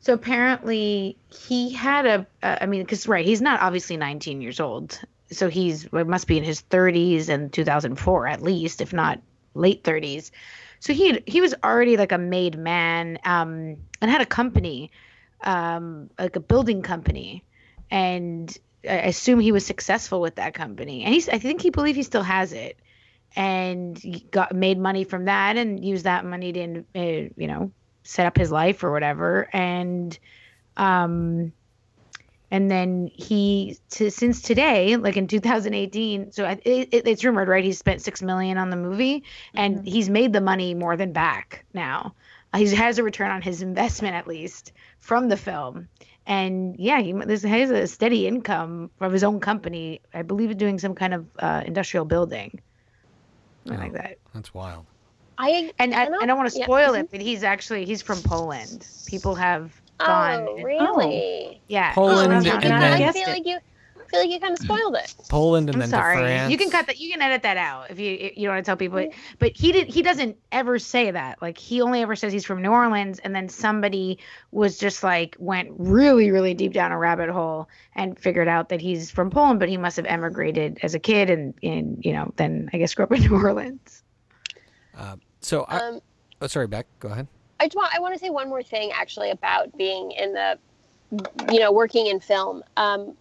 S3: so apparently he had a. Uh, I mean, because right, he's not obviously 19 years old so he's must be in his 30s in 2004 at least, if not late 30s. So he had, he was already like a made man um, and had a company, um, like a building company, and I assume he was successful with that company. And he's I think he believed he still has it, and got made money from that and used that money to uh, you know set up his life or whatever. And um, and then he to, since today like in 2018 so it, it, it's rumored right? He spent six million on the movie and mm-hmm. he's made the money more than back now. He has a return on his investment at least from the film. And yeah he this has a steady income from his own company i believe doing some kind of uh, industrial building. Oh, like that.
S2: That's wild
S3: I and I, I, don't want to spoil yeah. it, but he's actually he's from Poland. People have gone.
S1: Oh, really?
S3: Oh. Yeah.
S2: Poland oh, and then
S1: I feel like you I feel like you kind of spoiled it.
S2: Poland and
S3: I'm
S2: then
S3: sorry.
S2: France.
S3: You can cut that. You can edit that out if you if you don't want to tell people. But, but he did. He doesn't ever say that. Like he only ever says he's from New Orleans, and then somebody was just like went really really deep down a rabbit hole and figured out that he's from Poland, but he must have emigrated as a kid, and and you know then I guess grew up in New Orleans.
S2: Uh, so I, um, oh sorry, Beck. Go ahead.
S1: I want I want to say one more thing actually about being in the you know working in film. Um,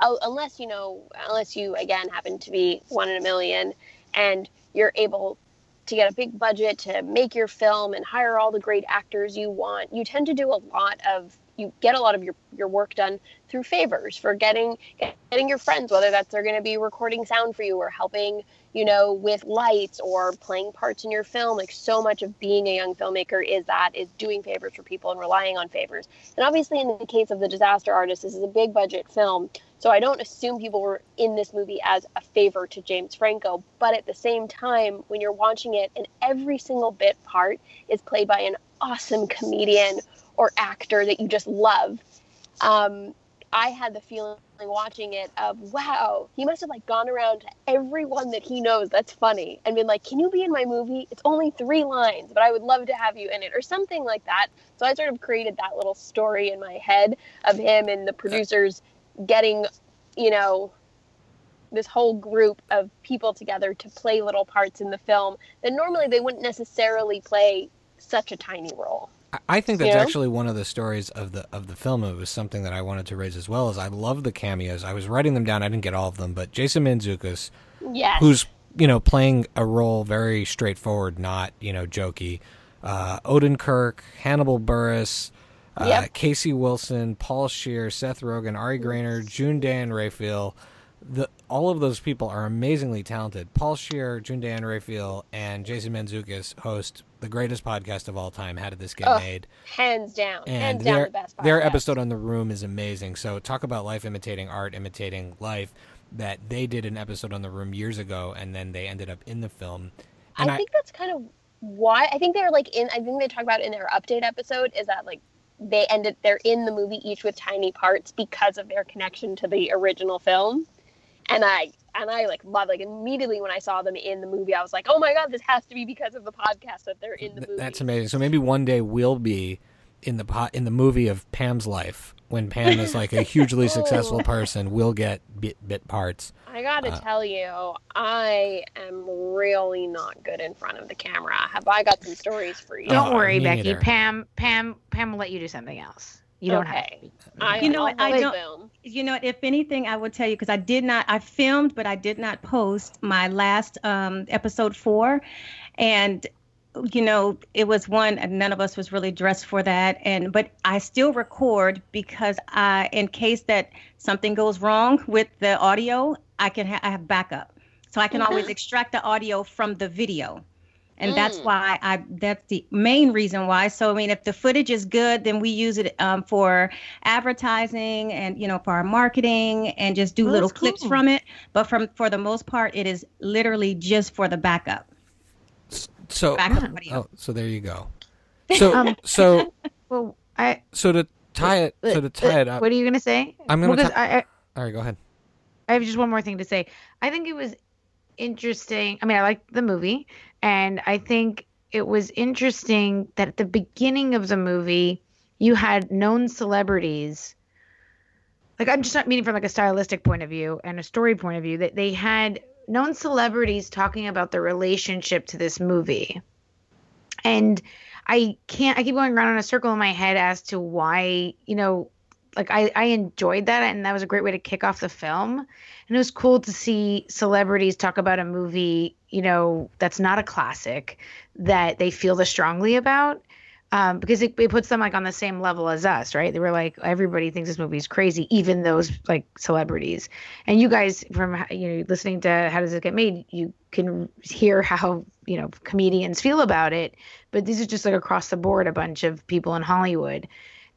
S1: unless you know unless you again happen to be one in a million and you're able to get a big budget to make your film and hire all the great actors you want you tend to do a lot of you get a lot of your, your work done through favors for getting getting your friends whether that's they're going to be recording sound for you or helping you know, with lights or playing parts in your film. Like so much of being a young filmmaker is that is doing favors for people and relying on favors. And obviously, in the case of the Disaster Artist, this is a big budget film. So I don't assume people were in this movie as a favor to James Franco. But at the same time, when you're watching it, and every single bit part is played by an awesome comedian or actor that you just love. Um, I had the feeling watching it of wow, he must have like gone around to everyone that he knows that's funny and been like, "Can you be in my movie? It's only 3 lines, but I would love to have you in it." or something like that. So I sort of created that little story in my head of him and the producers getting, you know, this whole group of people together to play little parts in the film that normally they wouldn't necessarily play such a tiny role.
S2: I think that's actually one of the stories of the of the film. It was something that I wanted to raise as well. As I love the cameos. I was writing them down. I didn't get all of them, but Jason Mantzoukas,
S1: yes.
S2: who's you know playing a role very straightforward, not you know jokey. Uh, Odenkirk, Hannibal Buress, uh, yep. Casey Wilson, Paul Scheer, Seth Rogen, Ari Graynor, June Diane Raphael the all of those people are amazingly talented. Paul Scheer, June Diane Raphael, and Jason Mantzoukas host the greatest podcast of all time. How did this get oh, made?
S1: Hands down,
S2: and
S1: hands
S2: their,
S1: down the best.
S2: Their episode on the Room is amazing. So talk about life imitating art, imitating life. That they did an episode on the Room years ago, and then they ended up in the film.
S1: And I think I, that's kind of why I think they're like in. I think they talk about in their update episode is that like they ended they're in the movie each with tiny parts because of their connection to the original film. And I and I like love like immediately when I saw them in the movie, I was like, oh my god, this has to be because of the podcast that they're in the movie.
S2: That's amazing. So maybe one day we'll be in the pot in the movie of Pam's life when Pam is like a hugely successful person. We'll get bit bit parts.
S1: I gotta
S2: Uh,
S1: tell you, I am really not good in front of the camera. Have I got some stories for you?
S3: Don't
S2: Oh,
S3: worry,
S2: me
S3: Becky.
S2: neither.
S3: Pam, Pam, Pam will let you do something else. You don't have
S1: Okay.
S3: to.
S1: I,
S4: You know
S1: I'll
S4: what, I don't-
S1: film.
S4: You know, if anything, I will tell you because I did not. I filmed, but I did not post my last um, episode four, and you know, it was one. and None of us was really dressed for that, and but I still record because I, in case that something goes wrong with the audio, I can ha- I have backup, so I can always extract the audio from the video. And that's
S1: Mm.
S4: why I. That's the main reason why. So I mean, if the footage is good, then we use it um, for advertising and you know for our marketing and just do
S3: Oh,
S4: little
S3: that's
S4: clips
S3: cool.
S4: from it but from for the most part it is literally just for the backup
S2: So
S4: backup audio
S2: oh, so there you go. So
S3: Um,
S2: so
S3: Well, I.
S2: so to tie it so to tie it up.
S3: What are you gonna say?
S2: I'm gonna
S3: Because
S2: ti-
S3: I, I,
S2: All right, go ahead.
S3: I have just one more thing to say. I think it was interesting. I mean, I liked the movie, and I think it was interesting that at the beginning of the movie, you had known celebrities. Like, I'm just not meaning from like a stylistic point of view and a story point of view that they had known celebrities talking about their relationship to this movie, and I can't. I keep going around in a circle in my head as to why you know like I, I enjoyed that and that was a great way to kick off the film. And it was cool to see celebrities talk about a movie you know that's not a classic that they feel this strongly about um, because it, it puts them like on the same level as us right? They were like everybody thinks this movie is crazy even those like celebrities. And you guys from you know listening to how does it get made you can hear how you know comedians feel about it. But these are just like across the board a bunch of people in hollywood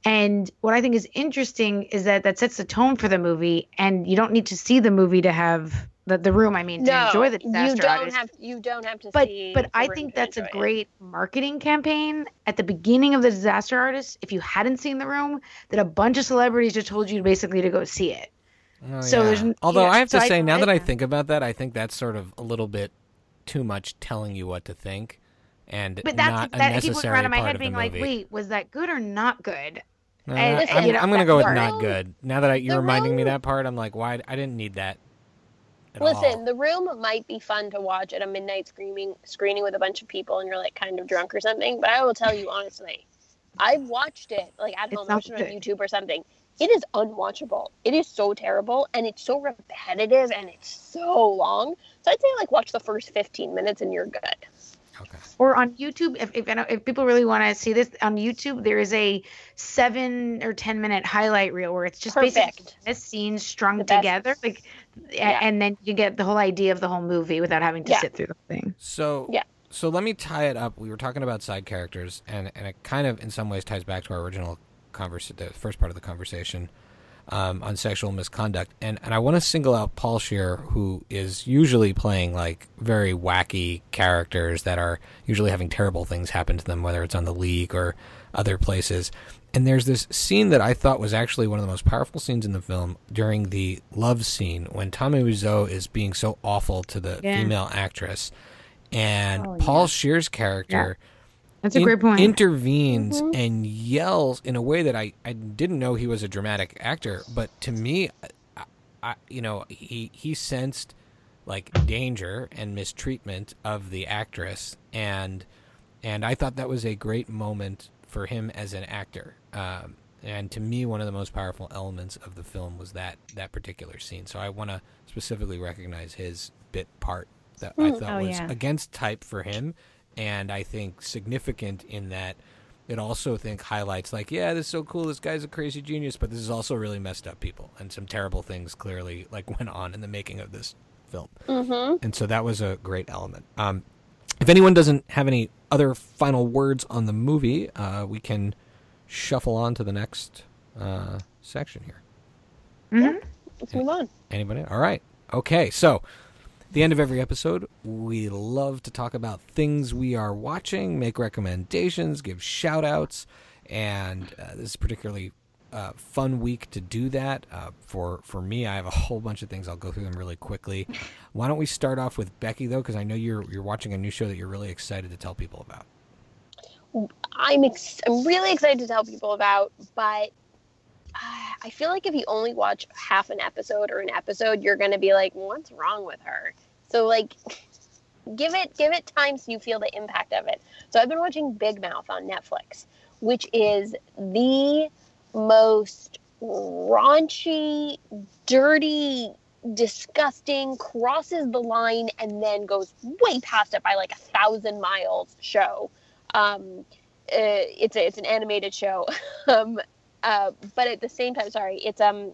S3: and what I think is interesting is that that sets the tone for the movie, and you don't need to see the movie to have the, the room. I mean, to enjoy the disaster
S1: you don't
S3: artist.
S1: have you don't have to
S3: but
S1: see.
S3: but
S1: the
S3: I think that's a
S1: enjoy it.
S3: great marketing campaign at the beginning of the disaster artist. If you hadn't seen the room, that a bunch of celebrities just told you basically to go see it.
S2: Oh,
S3: So
S2: yeah.
S3: there's
S2: Although
S3: yeah,
S2: I have to
S3: so I-
S2: say, now that I
S3: I-
S2: think about that, I think that's sort of a little bit too much telling you what to think, and
S3: But that's
S2: not a
S3: that I keep going
S2: necessary
S3: around in my
S2: part
S3: head
S2: of the
S3: being like,
S2: movie.
S3: wait, was that good or not good?
S2: No,
S3: and-
S2: I- I'm,
S1: you know,
S2: I'm gonna
S3: that
S2: go with
S3: part-
S2: not good. Now that I, you're
S1: The
S2: reminding me that part, I'm like, why? I didn't need that. At
S1: Listen,
S2: all.
S1: the room might be fun to watch at a midnight screening screening with a bunch of people and you're like kind of drunk or something. But I will tell you honestly, I've watched it like at
S3: It's
S1: home,
S3: not
S1: watched it on. YouTube or something. It is unwatchable. It is so terrible and it's so repetitive and it's so long. So I'd say like watch the first 15 minutes and you're good.
S2: Okay.
S3: Or on YouTube, if if, if people really want to see this on YouTube, there is a seven or ten minute highlight reel where it's just basically
S1: Perfect.
S3: this scene strung
S1: The best.
S3: together, like,
S1: Yeah.
S3: and then you get the whole idea of the whole movie without having to
S1: Yeah.
S3: sit through the thing.
S2: So
S1: Yeah.
S2: So let me tie it up. We were talking about side characters, and and it kind of in some ways ties back to our original convers the first part of the conversation um, on sexual misconduct. And and I want to single out Paul Scheer, who is usually playing like very wacky characters that are usually having terrible things happen to them, whether it's on the league or other places. And there's this scene that I thought was actually one of the most powerful scenes in the film during the love scene when Tommy Wiseau is being so awful to the
S3: Yeah.
S2: female actress, and
S4: Oh,
S2: Paul
S4: yeah.
S2: Scheer's character
S3: That's a
S2: in-
S3: great point.
S2: intervenes
S1: Mhm.
S2: and yells in a way that I, I didn't know he was a dramatic actor, but to me, I, I, you know, he he sensed like danger and mistreatment of the actress, and and I thought that was a great moment for him as an actor. Um, and to me, one of the most powerful elements of the film was that that particular scene. So I want to specifically recognize his bit part that I
S1: Mm.
S2: thought
S4: Oh,
S2: was
S4: yeah.
S2: against type for him, and I think significant in that it also I think highlights like, yeah, this is so cool. This guy's a crazy genius, but this is also really messed up people, and some terrible things clearly like went on in the making of this film
S1: Mm-hmm.
S2: and so that was a great element. Um, if anyone doesn't have any other final words on the movie, uh, we can shuffle on to the next uh, section here.
S3: Mhm.
S1: Let's move on.
S2: Anybody? All right. Okay. So, at the end of every episode, we love to talk about things we are watching, make recommendations, give shout outs. and uh, this is particularly uh, fun week to do that. Uh, for for me, I have a whole bunch of things. I'll go through them really quickly. Why don't we start off with Becky though, because I know you're you're watching a new show that you're really excited to tell people about.
S1: I'm ex- I'm really excited to tell people about, but I feel like if you only watch half an episode or an episode, you're gonna be like, "What's wrong with her?" So like, give it give it time so you feel the impact of it. So I've been watching Big Mouth on Netflix, which is the most raunchy, dirty, disgusting, crosses the line, and then goes way past it by like a thousand miles show. Um, uh, it's a, it's an animated show, um, uh, but at the same time, sorry, it's um.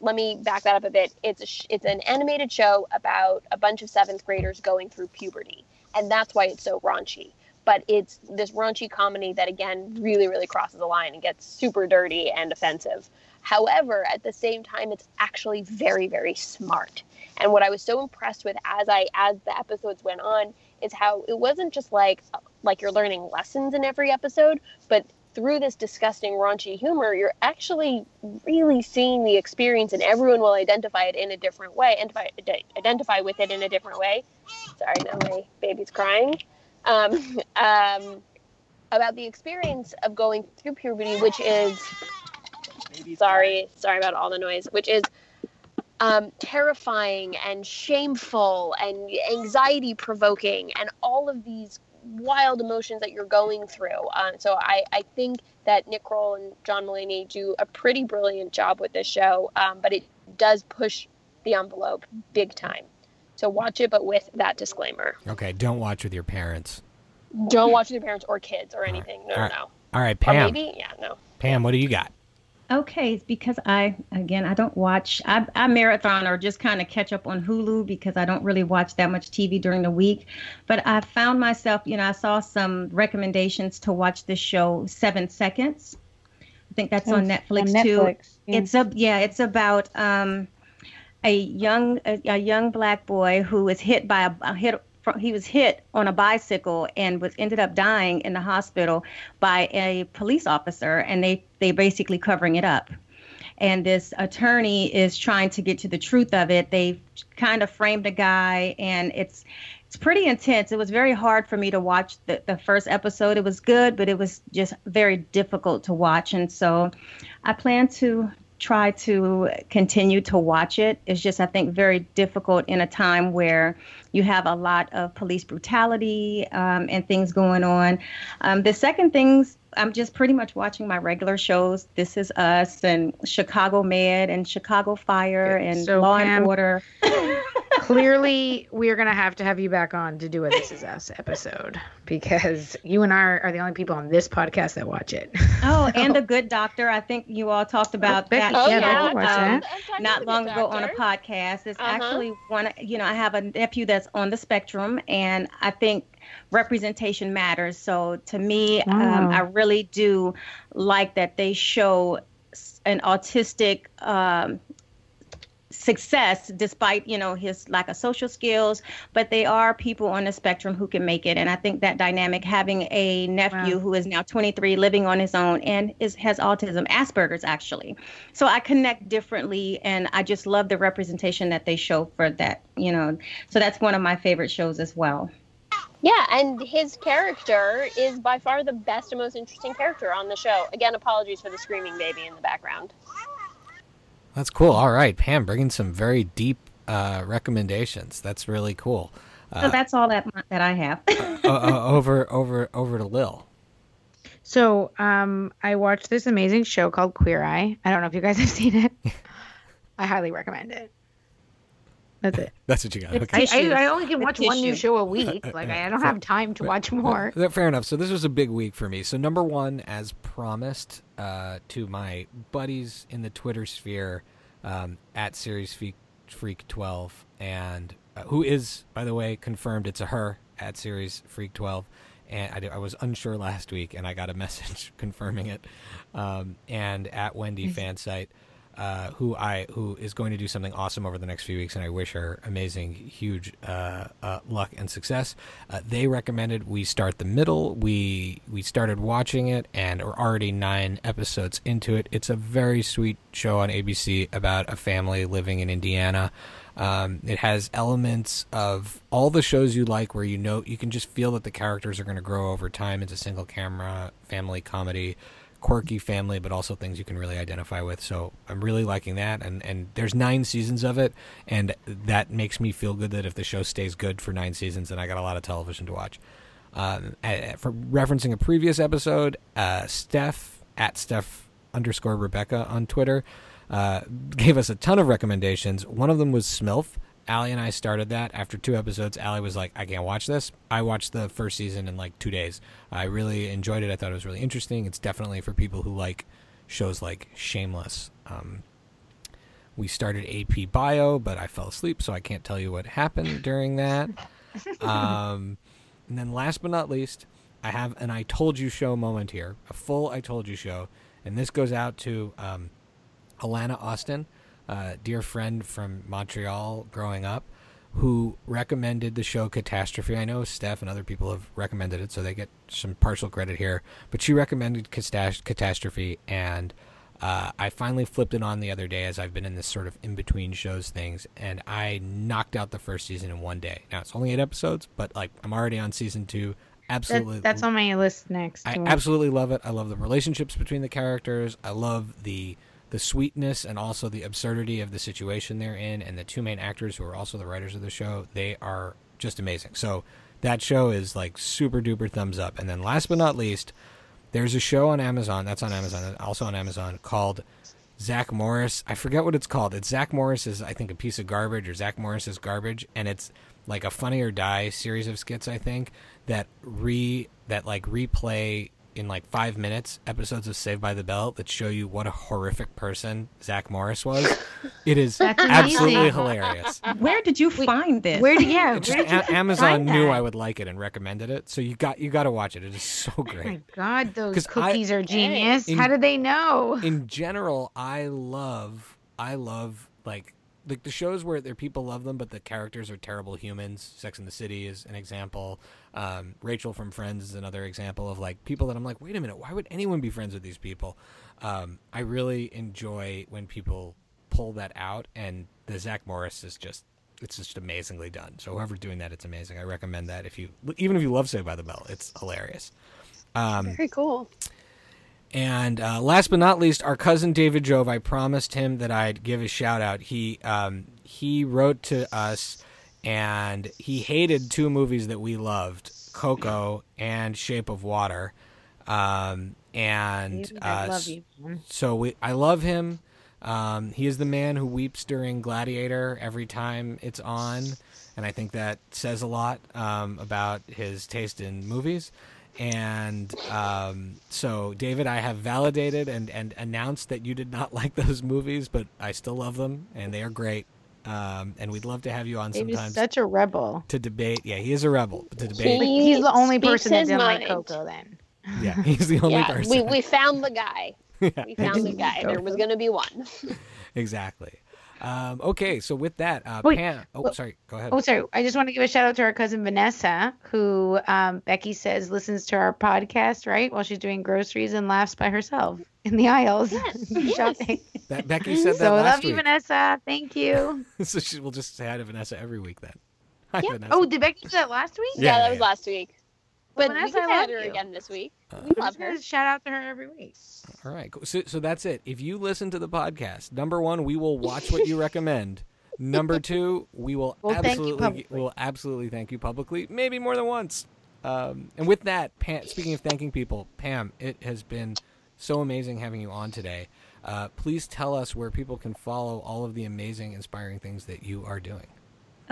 S1: Let me back that up a bit. It's a sh- it's an animated show about a bunch of seventh graders going through puberty, and that's why it's so raunchy but it's this raunchy comedy that again really really crosses the line and gets super dirty and offensive however at the same time it's actually very very smart and what i was so impressed with as i as the episodes went on is how it wasn't just like like you're learning lessons in every episode but through this disgusting raunchy humor you're actually really seeing the experience and everyone will identify it in a different way identify, identify with it in a different way. Sorry now my baby's crying. Um, um, about the experience of going through puberty, which is sorry, sorry about all the noise, which is um, terrifying and shameful and anxiety provoking and all of these wild emotions that you're going through. Uh, so I, I think that Nick Kroll and John Mulaney do a pretty brilliant job with this show, um, but it does push the envelope big time. So watch it, but with that disclaimer.
S2: Okay, don't watch with your parents.
S1: Don't watch with your parents or kids or anything. No,
S2: right.
S1: no, no.
S2: All right, Pam.
S1: Or maybe, yeah, no.
S2: Pam, what do you got?
S4: Okay, because I again I don't watch I, I marathon or just kind of catch up on Hulu because I don't really watch that much TV during the week. But I found myself, you know, I saw some recommendations to watch this show Seven Seconds. I think that's on Netflix,
S3: on
S4: too.
S3: Netflix, yeah.
S4: It's a yeah, it's about um, a young a, a young black boy who is hit by a, a hit he was hit on a bicycle and was ended up dying in the hospital by a police officer and they they basically covering it up. And this attorney is trying to get to the truth of it. They kind of framed a guy and it's it's pretty intense. It was very hard for me to watch the, the first episode. It was good but it was just very difficult to watch. And so i plan to try to continue to watch it. It's just i think very difficult in a time where you have a lot of police brutality um, and things going on. Um, the second things i'm just pretty much watching my regular shows this is us and chicago med and chicago fire and
S3: So,
S4: law
S3: Pam-
S4: and order
S3: Clearly, we're gonna have to have you back on to do a This Is Us episode because you and I are, are the only people on this podcast that watch it.
S4: oh and the good doctor i think you all talked about
S3: Becky-
S4: that
S1: Oh,
S3: yeah,
S1: yeah.
S4: Um,
S3: that.
S4: Not long ago on a podcast. It's
S1: Uh-huh.
S4: actually one, you know, I have a nephew that's on the spectrum, and I think representation matters. So to me,
S3: Wow.
S4: um, I really do like that they show an autistic. Um, success despite you know his lack of social skills but they are people on the spectrum who can make it and i think that dynamic having a nephew
S3: Wow.
S4: who is now 23 living on his own and is has autism asperger's actually so i connect differently and i just love the representation that they show for that you know so that's one of my favorite shows as well
S1: Yeah, and his character is by far the best and most interesting character on the show. Again, apologies for the screaming baby in the background.
S2: That's cool. All right, Pam, bringing some very deep uh, recommendations. That's really cool.
S4: so
S2: Uh,
S4: that's all that that i have
S2: uh, uh, over, over, over to Lil.
S3: So, um, I watched this amazing show called Queer Eye. I don't know if you guys have seen it. I highly recommend it. That's it.
S2: That's what you got.
S4: It's
S2: Okay.
S3: I, I, I only can watch one new show a week. Like I don't have time to watch more.
S2: Uh, Fair enough. So this was a big week for me. So number one, as promised uh, to my buddies in the Twitter sphere, um, at Series Freak, Freak twelve, and uh, who is, by the way, confirmed it's a her at Series Freak twelve. And I, did- I was unsure last week, and I got a message confirming it. Um, and at Wendy Fansite, uh, who I who is going to do something awesome over the next few weeks, and I wish her amazing, huge uh, uh, luck and success. Uh, they recommended we start the middle. We we started watching it, and are already nine episodes into it. It's a very sweet show on ABC about a family living in Indiana. Um, it has elements of all the shows you like, where you know you can just feel that the characters are going to grow over time. It's a single camera family comedy quirky family, but also things you can really identify with. So I'm really liking that, and and there's nine seasons of it, and that makes me feel good that if the show stays good for nine seasons, then I got a lot of television to watch. Um, for referencing a previous episode, uh, Steph at Steph underscore Rebecca on Twitter uh, gave us a ton of recommendations. One of them was Smilf. Allie and I started that after two episodes. Allie was like, I can't watch this. I watched the first season in like two days. I really enjoyed it. I thought it was really interesting. It's definitely for people who like shows like Shameless. Um, we started AP Bio, but I fell asleep, so I can't tell you what happened during that. Um, and then last but not least, I have an I Told You show moment here, a full I Told You show. And this goes out to um, Alana Austin uh, dear friend from Montreal growing up who recommended the show Catastrophe. I know Steph and other people have recommended it, so they get some partial credit here. But she recommended Catastrophe, and uh, I finally flipped it on the other day as I've been in this sort of in between shows things, and I knocked out the first season in one day. Now it's only eight episodes, but like I'm already on season two. Absolutely,
S3: that, that's on my list next.
S2: I absolutely love it. I love the relationships between the characters. I love the the sweetness and also the absurdity of the situation they're in, and the two main actors who are also the writers of the show, they are just amazing. So that show is like super duper thumbs up. And then last but not least, there's a show on Amazon that's on Amazon, also on Amazon called Zack Morris. I forget what it's called. It's Zack Morris is I think a piece of garbage or Zack Morris is garbage, and it's like a Funny or Die series of skits. I think that re that like replay in like five minutes episodes of Saved by the Bell that show you what a horrific person Zack Morris was. It is absolutely hilarious.
S4: Where did you find this?
S3: Where did yeah?
S2: Just
S3: where did
S2: a- Amazon knew I would like it and recommended it, so you got you got to watch it. It is so
S3: Oh
S2: great.
S3: my god, those
S2: 'Cause I-
S3: cookies are genius.
S2: In-
S3: How do they know?
S2: in general, I love I love like like the shows where their people love them, but the characters are terrible humans. Sex in the City is an example. Um, Rachel from Friends is another example of like people that I'm like, wait a minute, why would anyone be friends with these people? Um, I really enjoy when people pull that out, and the Zack Morris is just it's just amazingly done. So whoever's doing that, it's amazing. I recommend that if you even if you love Saved by the Bell, it's hilarious. Um,
S1: Very cool.
S2: And uh, last but not least, our cousin David Jove. I promised him that I'd give a shout out. He um, he wrote to us, and he hated two movies that we loved: Coco and Shape of Water. Um, and uh, so we, I love him. Um, he is the man who weeps during Gladiator every time it's on, and I think that says a lot um, about his taste in movies. And um, so, David, I have validated and, and announced that you did not like those movies, but I still love them, and they are great. Um, and we'd love to have you on
S3: David's
S2: sometimes
S3: such a rebel.
S2: to debate. Yeah, he is a rebel. To debate.
S1: He
S3: he's the only person that didn't like. Coco. Then
S2: Yeah, he's the only
S1: yeah,
S2: person.
S1: we, we found the guy.
S2: Yeah.
S1: We found the guy. There was going to be one.
S2: exactly. Um, okay, so with that, uh,
S3: Wait,
S2: Pam. Oh,
S3: well-
S2: sorry. Go ahead.
S3: Oh, sorry. I just want to give a shout out to our cousin Vanessa, who um, Becky says listens to our podcast, right? While she's doing groceries and laughs by herself in the aisles.
S1: Yes, yes.
S3: shopping.
S2: That, Becky said that
S3: So
S2: last
S3: love you,
S2: week.
S3: Vanessa. Thank you.
S2: so she will just say hi to Vanessa every week then. Hi,
S1: Yeah.
S2: Vanessa.
S3: Oh, did Becky do that last week?
S2: Yeah,
S1: Yeah, that
S2: yeah,
S1: was
S2: yeah.
S1: last week. But we
S3: Vanessa,
S1: can
S3: I love
S1: her
S3: you.
S1: again this week.
S2: Uh,
S1: We love
S3: just
S1: her.
S3: shout out to her every week.
S2: All right. cool. So, so that's it. If you listen to the podcast, number one, we will watch what you recommend. Number two, we will
S3: We'll
S2: absolutely we'll absolutely thank you publicly, maybe more than once. Um, and with that, Pam, speaking of thanking people, Pam, it has been so amazing having you on today. Uh, please tell us where people can follow all of the amazing, inspiring things that you are doing.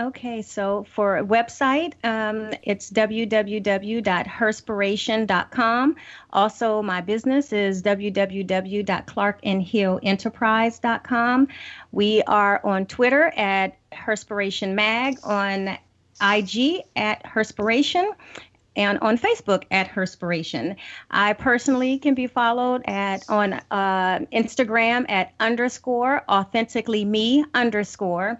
S4: Okay, so for a website, um, it's www.herspiration.com. Also, my business is www.clarkandhillenterprise.com. We are on Twitter at Herspiration Mag, on IG at Herspiration. and on Facebook at Herspiration. I personally can be followed at on uh, Instagram at underscore authentically me underscore,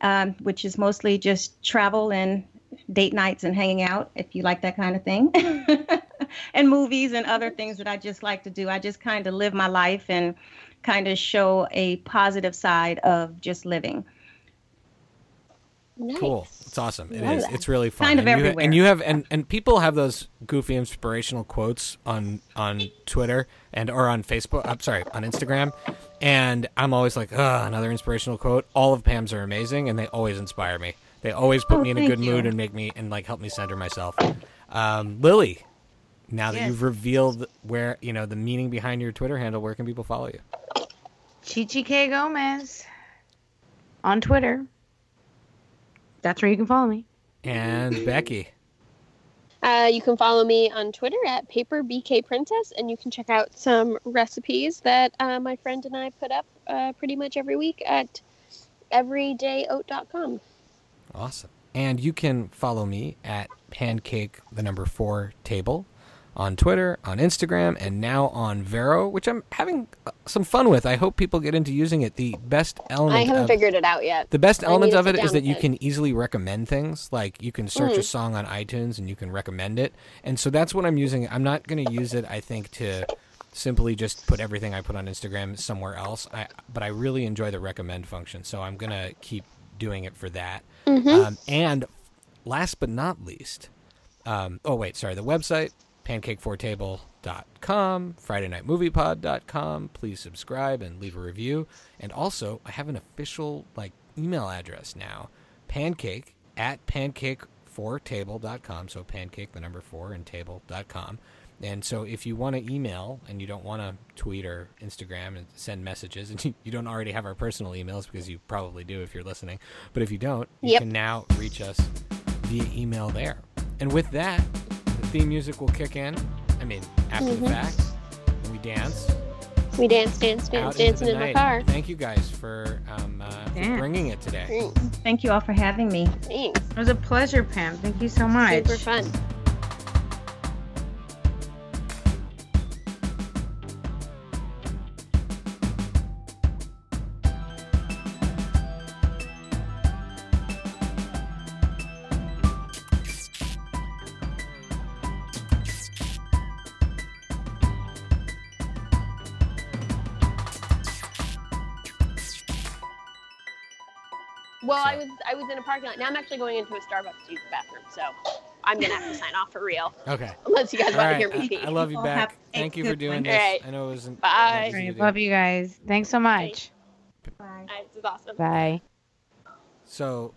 S4: um, which is mostly just travel and date nights and hanging out if you like that kind of thing. and movies and other things that I just like to do. I just kind of live my life and kind of show a positive side of just living.
S1: Nice.
S2: Cool. It's awesome. It is.
S1: That.
S2: It's really fun.
S4: Kind of
S2: and you,
S4: everywhere.
S2: and you have and, and people have those goofy inspirational quotes on on Twitter and or on Facebook. I'm sorry, on Instagram. And I'm always like, another inspirational quote. All of Pam's are amazing, and they always inspire me. They always put
S4: Oh,
S2: me in a good
S4: you.
S2: mood and make me and like help me center myself. Um, Lily, now that you've revealed where you know the meaning behind your Twitter handle, where can people follow you?
S3: Chichi K Gomez on Twitter. That's where you can follow me.
S2: And Becky.
S1: Uh, you can follow me on Twitter at paperbkprincess, and you can check out some recipes that uh, my friend and I put up uh, pretty much every week at everydayoat.com.
S2: Awesome. And you can follow me at pancake the number four table on Twitter, on Instagram, and now on Vero, which I'm having some fun with. I hope people get into using it. The best element
S1: I haven't
S2: of,
S1: figured it out yet.
S2: the best
S1: I
S2: elements of it is that you
S1: it.
S2: can easily recommend things. Like you can search a
S1: Mm.
S2: song on iTunes and you can recommend it. And so that's what I'm using. I'm not going to use it, I think, to simply just put everything I put on Instagram somewhere else. I, but I really enjoy the recommend function. So I'm going to keep doing it for that.
S1: Mm-hmm.
S2: Um, and last but not least, um, oh, wait, sorry, the website, pancakefourtable.com, FridayNightMoviePod.com. Please subscribe and leave a review. And also, I have an official like email address now, pancake at pancakefourtable.com. So pancake, the number four, and table.com. And so if you want to email and you don't want to tweet or Instagram and send messages, and you, don't already have our personal emails because you probably do if you're listening, but if you don't, you
S1: Yep.
S2: can now reach us via email there. And with that, theme music will kick in. I mean, after the
S1: Mhm.
S2: fact, we dance
S1: We dance, dance, dance, dancing
S2: the
S1: in my
S2: night.
S1: car.
S2: Thank you guys for, um, uh, for bringing it today.
S1: Thanks.
S4: Thank you all for having me.
S1: Thanks.
S3: It was a pleasure, Pam. Thank you so much.
S1: Super fun. A parking lot. Now I'm actually going into a Starbucks to use the bathroom, so I'm gonna have to sign off for real,
S2: Okay.
S1: unless you guys
S2: All
S1: want to hear me
S2: I. I love you
S4: All
S2: back.
S4: have
S2: Thank you for doing
S4: one.
S2: this.
S1: Alright.
S2: I know it wasn't.
S1: Bye.
S2: easy to
S3: Love you guys. Thanks so much.
S4: Bye.
S1: Alright, this is awesome.
S3: Bye.
S2: So